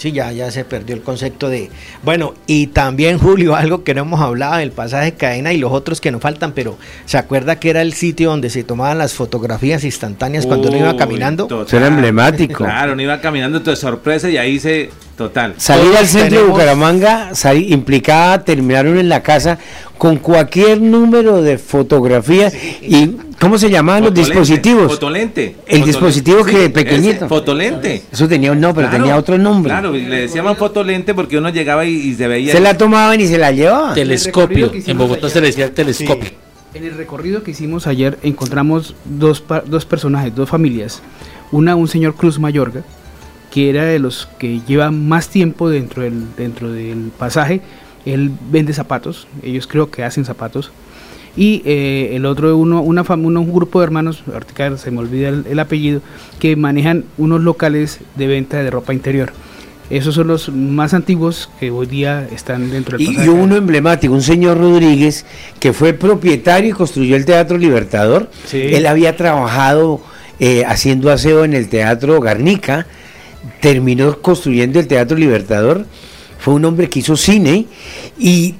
Sí, ya, ya se perdió el concepto de... Bueno, y también Julio, algo que no hemos hablado, el pasaje cadena y los otros que nos faltan, pero ¿se acuerda que era el sitio donde se tomaban las fotografías instantáneas cuando uno iba caminando? total. Eso era emblemático. Claro, uno iba caminando de sorpresa y ahí se. Total. Salir al centro de Bucaramanga salir- implicaba terminar uno en la casa con cualquier número de fotografías y ¿cómo se llamaban los Fotolente, dispositivos? Fotolente. El Fotolente. dispositivo que Sí, pequeñito. ese, Fotolente. Eso tenía un no, pero Claro, tenía otro nombre. Claro, le decíamos fotolente porque uno llegaba y, y se veía. Se la tomaban y se la llevaban. Telescopio. que En Bogotá allá. se le decía telescopio. En el recorrido que hicimos ayer encontramos dos, dos personajes, dos familias. Una, un señor Cruz Mayorga, que era de los que lleva más tiempo dentro del, dentro del pasaje. Él vende zapatos, ellos creo que hacen zapatos. Y eh, el otro, uno, una uno- un grupo de hermanos, ahorita se me olvida el, el apellido, que manejan unos locales de venta de ropa interior. Esos son los más antiguos que hoy día están dentro del Y, y uno emblemático, un señor Rodríguez, que fue propietario y construyó el Teatro Libertador. Sí. Él había trabajado eh, haciendo aseo en el Teatro Garnica, terminó construyendo el Teatro Libertador. Fue un hombre que hizo cine y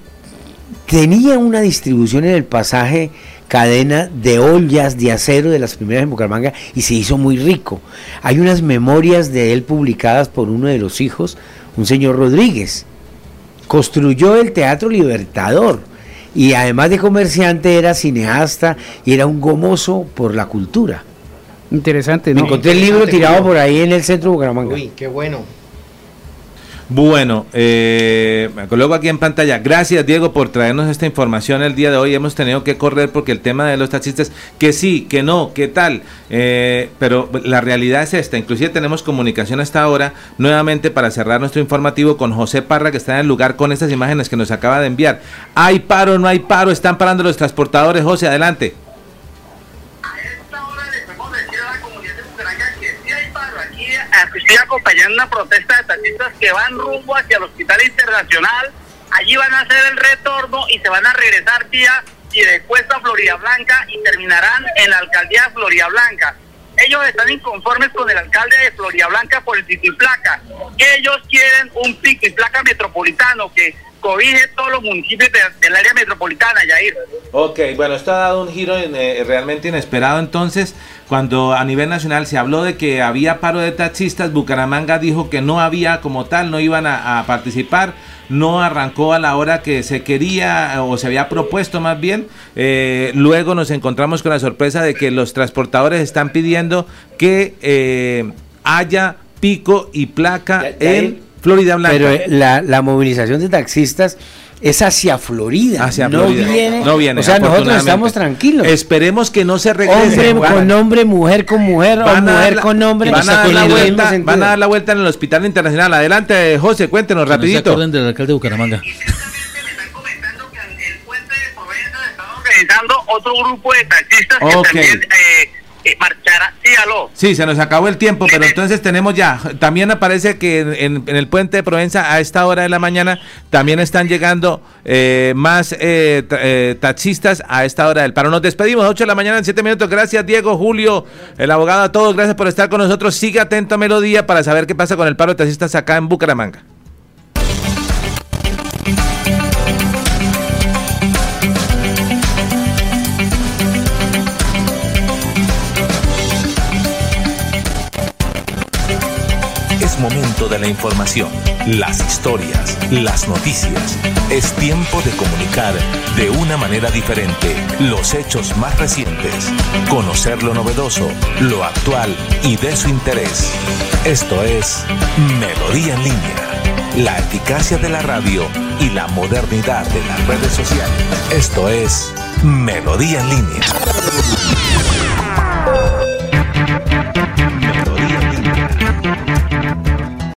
tenía una distribución en el pasaje cadena de ollas de acero de las primeras en Bucaramanga y se hizo muy rico. Hay unas memorias de él publicadas por uno de los hijos, un señor Rodríguez. Construyó el Teatro Libertador y además de comerciante era cineasta y era un gomoso por la cultura. Interesante, Me ¿no? encontré el libro tirado por ahí en el centro de Bucaramanga. Uy, qué bueno. Bueno, eh, me coloco aquí en pantalla. Gracias, Diego, por traernos esta información el día de hoy. Hemos tenido que correr porque el tema de los taxistas, que sí, que no, que tal. Eh, pero la realidad es esta. Inclusive tenemos comunicación hasta ahora, nuevamente para cerrar nuestro informativo con José Parra, que está en el lugar con estas imágenes que nos acaba de enviar. ¿Hay paro no hay paro? Están parando los transportadores. José, adelante. Estoy acompañando una protesta de taxistas que van rumbo hacia el Hospital Internacional. Allí van a hacer el retorno y se van a regresar vía y de Cuesta Florida Blanca y terminarán en la alcaldía de Florida Blanca. Ellos están inconformes con el alcalde de Florida Blanca por el pico y placa. Ellos quieren un pico y placa metropolitano que cobije todos los municipios de- del área metropolitana, Yair. Ok, bueno, esto ha dado un giro en, eh, realmente inesperado entonces, cuando a nivel nacional se habló de que había paro de taxistas, Bucaramanga dijo que no había como tal, no iban a, a participar, no arrancó a la hora que se quería eh, o se había propuesto más bien, Eh, luego nos encontramos con la sorpresa de que los transportadores están pidiendo que eh, haya pico y placa en Florida Blanca. Pero eh, la, la movilización de taxistas es hacia Florida. Hacia no Florida. Viene, No viene, O sea, nosotros estamos tranquilos. Esperemos que no se regrese. Hombre Juan. con hombre, mujer con mujer, o Van a dar mujer la- con hombre. van a dar la el vuelta, van a dar la vuelta en el Hospital Internacional. Adelante, José, cuéntenos Que no se rapidito. acuerden del alcalde de Bucaramanga. Organizando otro grupo de taxistas que también eh, eh, marchará. Sí, aló. Sí, se nos acabó el tiempo, pero entonces tenemos ya. También aparece que en, el puente de Provenza a esta hora de la mañana también están llegando eh, más eh, eh, taxistas a esta hora del paro. Nos despedimos, 8 de la mañana en 7 minutos. Gracias, Diego, Julio, el abogado, a todos. Gracias por estar con nosotros. Siga atento a Melodía para saber qué pasa con el paro de taxistas acá en Bucaramanga. De la información, las historias, las noticias. Es tiempo de comunicar de una manera diferente los hechos más recientes, conocer lo novedoso, lo actual y de su interés. Esto es Melodía en línea, la eficacia de la radio y la modernidad de las redes sociales. Esto es Melodía en línea.